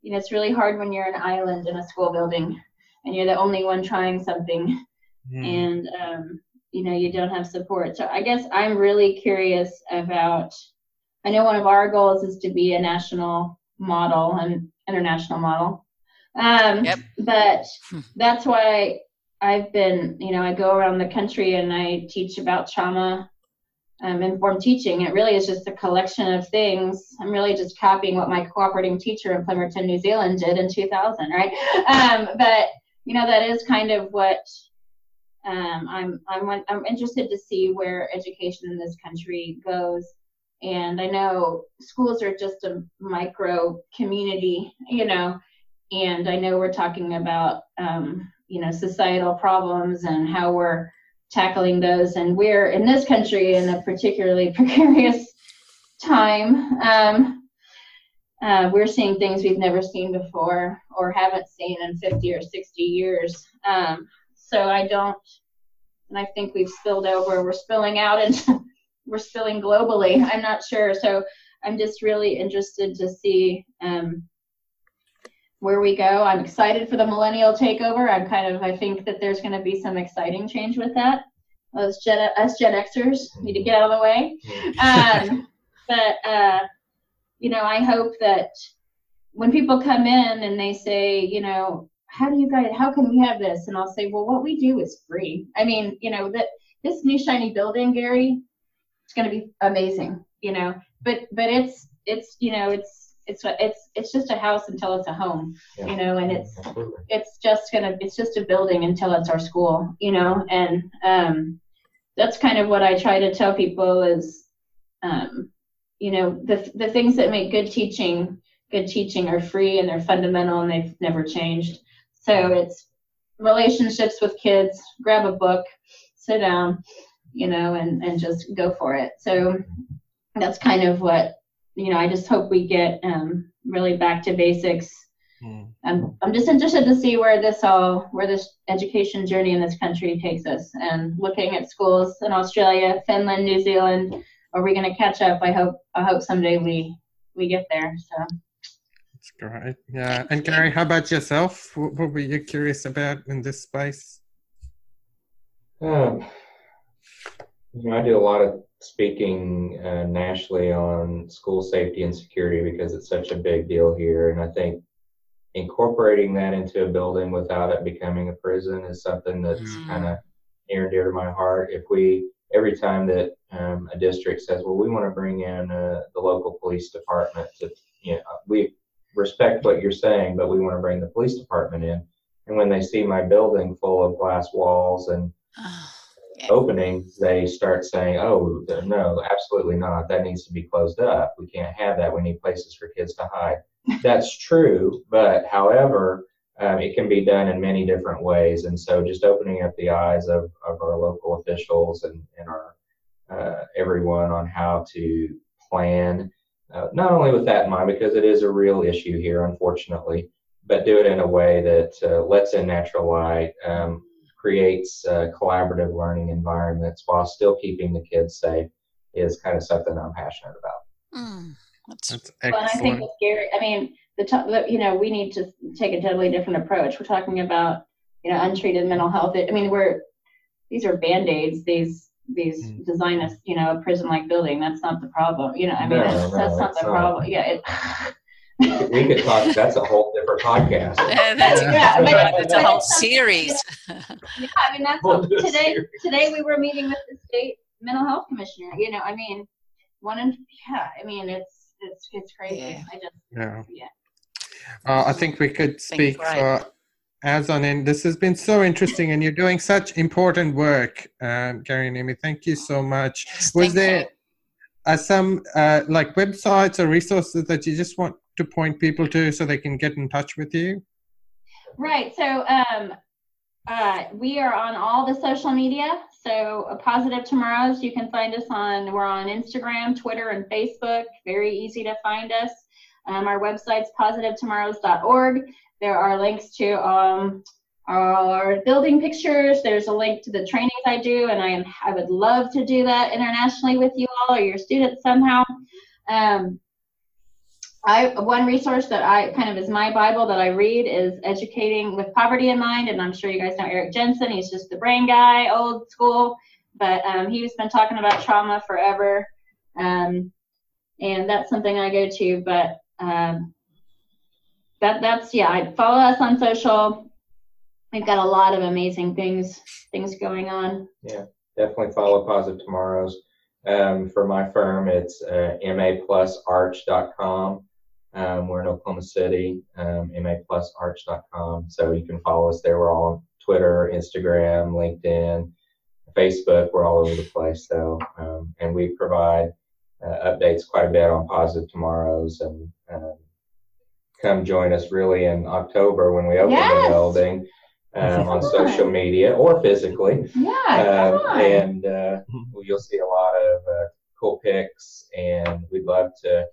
Speaker 4: you know it's really hard when you're an island in a school building and you're the only one trying something mm. and um, you know you don't have support. So I guess I'm really curious about. I know one of our goals is to be a national model and international model. Um, yep. But hmm. that's why I've been, you know, I go around the country and I teach about trauma um, informed teaching. It really is just a collection of things. I'm really just copying what my cooperating teacher in Plimmerton, New Zealand did in 2000, right? Um, but, you know, that is kind of what um, I'm, I'm, I'm interested to see where education in this country goes. And I know schools are just a micro community, you know, and I know we're talking about, um, you know, societal problems and how we're tackling those. And we're in this country in a particularly precarious time. Um, uh, we're seeing things we've never seen before or haven't seen in 50 or 60 years. Um, so I don't, and I think we've spilled over, we're spilling out and we're spilling globally. I'm not sure. So I'm just really interested to see um, where we go. I'm excited for the millennial takeover. I'm kind of, I think that there's going to be some exciting change with that. Us Gen, us Gen Xers need to get out of the way. Um, but, uh, you know, I hope that when people come in and they say, you know, how do you guys how can we have this? And i'll say well what we do is free. I mean you know that this new shiny building gary it's going to be amazing you know? But but it's it's you know it's it's it's it's just a house until it's a home yeah. you know and it's Absolutely. it's just gonna it's just a building until it's our school you know? And um that's kind of what i try to tell people is um you know the the things that make good teaching good teaching are free and they're fundamental and they've never changed so it's relationships with kids, grab a book, sit down, you know, and, and just go for it. So that's kind of what, you know, I just hope we get um, really back to basics. Mm. I'm, I'm just interested to see where this all, where this education journey in this country takes us. And looking at schools in Australia, Finland, New Zealand, are we going to catch up? I hope, I hope someday we, we get there. So.
Speaker 2: That's great. Yeah. And Gary, how about yourself? What, what were you curious about in this space?
Speaker 3: Um, you know, I do a lot of speaking uh, nationally on school safety and security because it's such a big deal here. And I think incorporating that into a building without it becoming a prison is something that's mm. kind of near and dear to my heart. If we, every time that um, a district says, well, we want to bring in uh, the local police department to, you know, we respect what you're saying, but we want to bring the police department in. And when they see my building full of glass walls and oh, openings, they start saying, oh, no, absolutely not. That needs to be closed up. We can't have that. We need places for kids to hide. that's true, but however, um, it can be done in many different ways. And so just opening up the eyes of, of our local officials and, and our uh, everyone on how to plan, uh, not only with that in mind, because it is a real issue here, unfortunately, but do it in a way that uh, lets in natural light, um, creates uh, collaborative learning environments while still keeping the kids safe is kind of something I'm passionate about.
Speaker 1: Mm, that's,
Speaker 2: That's
Speaker 4: Well, and I think
Speaker 2: excellent.
Speaker 4: with Gary, I mean, the, to- the you know, we need to take a totally different approach. We're talking about, you know, untreated mental health. I mean, we're these are band aids. These these
Speaker 2: Mm.
Speaker 4: design us, you know, a prison like building. That's not the problem. You know, I mean,
Speaker 3: No,
Speaker 4: that's,
Speaker 3: no,
Speaker 4: that's not the
Speaker 3: not.
Speaker 4: problem. Yeah. It,
Speaker 3: We could talk, that's a whole different podcast.
Speaker 1: Yeah, that's,
Speaker 4: Yeah, but-
Speaker 1: that's a whole series.
Speaker 4: yeah, I mean, that's
Speaker 3: We'll
Speaker 4: what,
Speaker 3: do a
Speaker 4: today.
Speaker 3: series.
Speaker 4: Today we were meeting with the state mental health commissioner. You know, I mean, one in yeah. I mean, it's it's it's crazy.
Speaker 1: Yeah.
Speaker 4: I just
Speaker 2: Yeah.
Speaker 4: yeah.
Speaker 2: Uh, I think we could speak
Speaker 1: right.
Speaker 2: for as on end. This has been so interesting, and you're doing such important work, um, Gary and Amy. Thank you so much.
Speaker 1: Yes,
Speaker 2: Was there
Speaker 1: you.
Speaker 2: uh, some uh, like websites or resources that you just want to point people to so they can get in touch with you?
Speaker 4: Right. So um, uh, we are on all the social media. So Positive Tomorrows, you can find us on. We're on Instagram, Twitter, and Facebook. Very easy to find us. Um, our website's positivetomorrows.org. There are links to um, our building pictures. There's a link to the trainings I do, and I am I would love to do that internationally with you all or your students somehow. Um, I one resource that I kind of is my Bible that I read is Educating with Poverty in Mind, and I'm sure you guys know Eric Jensen. He's just the brain guy, old school, but um, he's been talking about trauma forever, um, and that's something I go to. But um, that that's yeah, follow us on social. We've got a lot of amazing things things going on.
Speaker 3: Yeah, definitely follow Positive Tomorrows. Um, for my firm, it's uh, maplusarch.com. Um, we're in Oklahoma City, um, maplusarch.com. So you can follow us there. We're all on Twitter, Instagram, LinkedIn, Facebook. We're all over the place. So, um, and we provide uh, updates quite a bit on Positive Tomorrows. And um, come join us really in October when we open
Speaker 4: Yes.
Speaker 3: the building um, on social media or physically.
Speaker 4: Yeah,
Speaker 3: Um,
Speaker 4: come on.
Speaker 3: and uh, you'll see a lot of uh, cool pics, and we'd love to,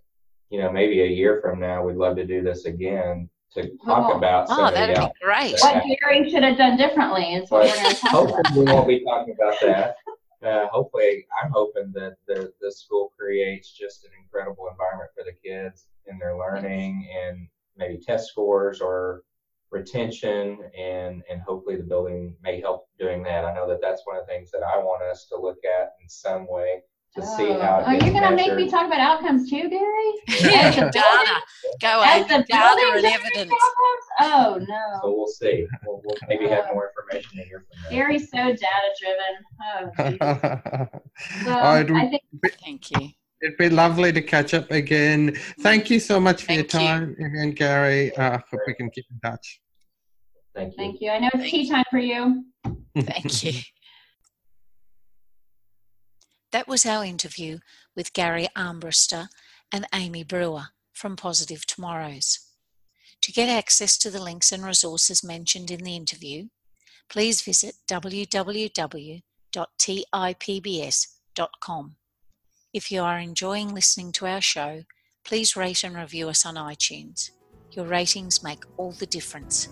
Speaker 3: you know, maybe a year from now, we'd love to do this again to talk
Speaker 4: Oh.
Speaker 3: about some
Speaker 1: Oh,
Speaker 3: of the
Speaker 1: that'd be great.
Speaker 4: what Gary should have done differently is what
Speaker 3: But
Speaker 4: we're going to talk about.
Speaker 3: hopefully, we won't be talking about that. Uh, hopefully, I'm hoping that the, the school creates just an incredible environment for the kids in their learning and maybe test scores or retention, and, and hopefully the building may help doing that. I know that that's one of the things that I want us to look at in some way to see
Speaker 4: Oh.
Speaker 3: how it
Speaker 4: Oh, you're gonna make me talk about outcomes too, Gary?
Speaker 1: Yeah,
Speaker 4: As the
Speaker 1: data. Go
Speaker 4: As
Speaker 1: over
Speaker 4: the
Speaker 1: data
Speaker 4: building
Speaker 1: and evidence.
Speaker 4: outcomes? Oh no.
Speaker 3: So we'll see. We'll, we'll maybe have more information a year from now.
Speaker 4: Gary's so data driven. Oh, geez.
Speaker 2: oh,
Speaker 4: well, I think
Speaker 1: Thank you.
Speaker 2: It'd be lovely to catch up again. Thank you so much for your
Speaker 1: Thank you.
Speaker 2: time, again, Gary. Uh, hope we can keep in touch.
Speaker 3: Thank you.
Speaker 4: thank you. I know it's tea time for you.
Speaker 1: Thank you. That was our interview with Gary Armbruster and Amy Brewer from Positive Tomorrows. To get access to the links and resources mentioned in the interview, please visit www.tipbs.com. If you are enjoying listening to our show, please rate and review us on iTunes. Your ratings make all the difference.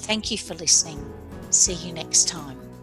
Speaker 1: Thank you for listening. See you next time.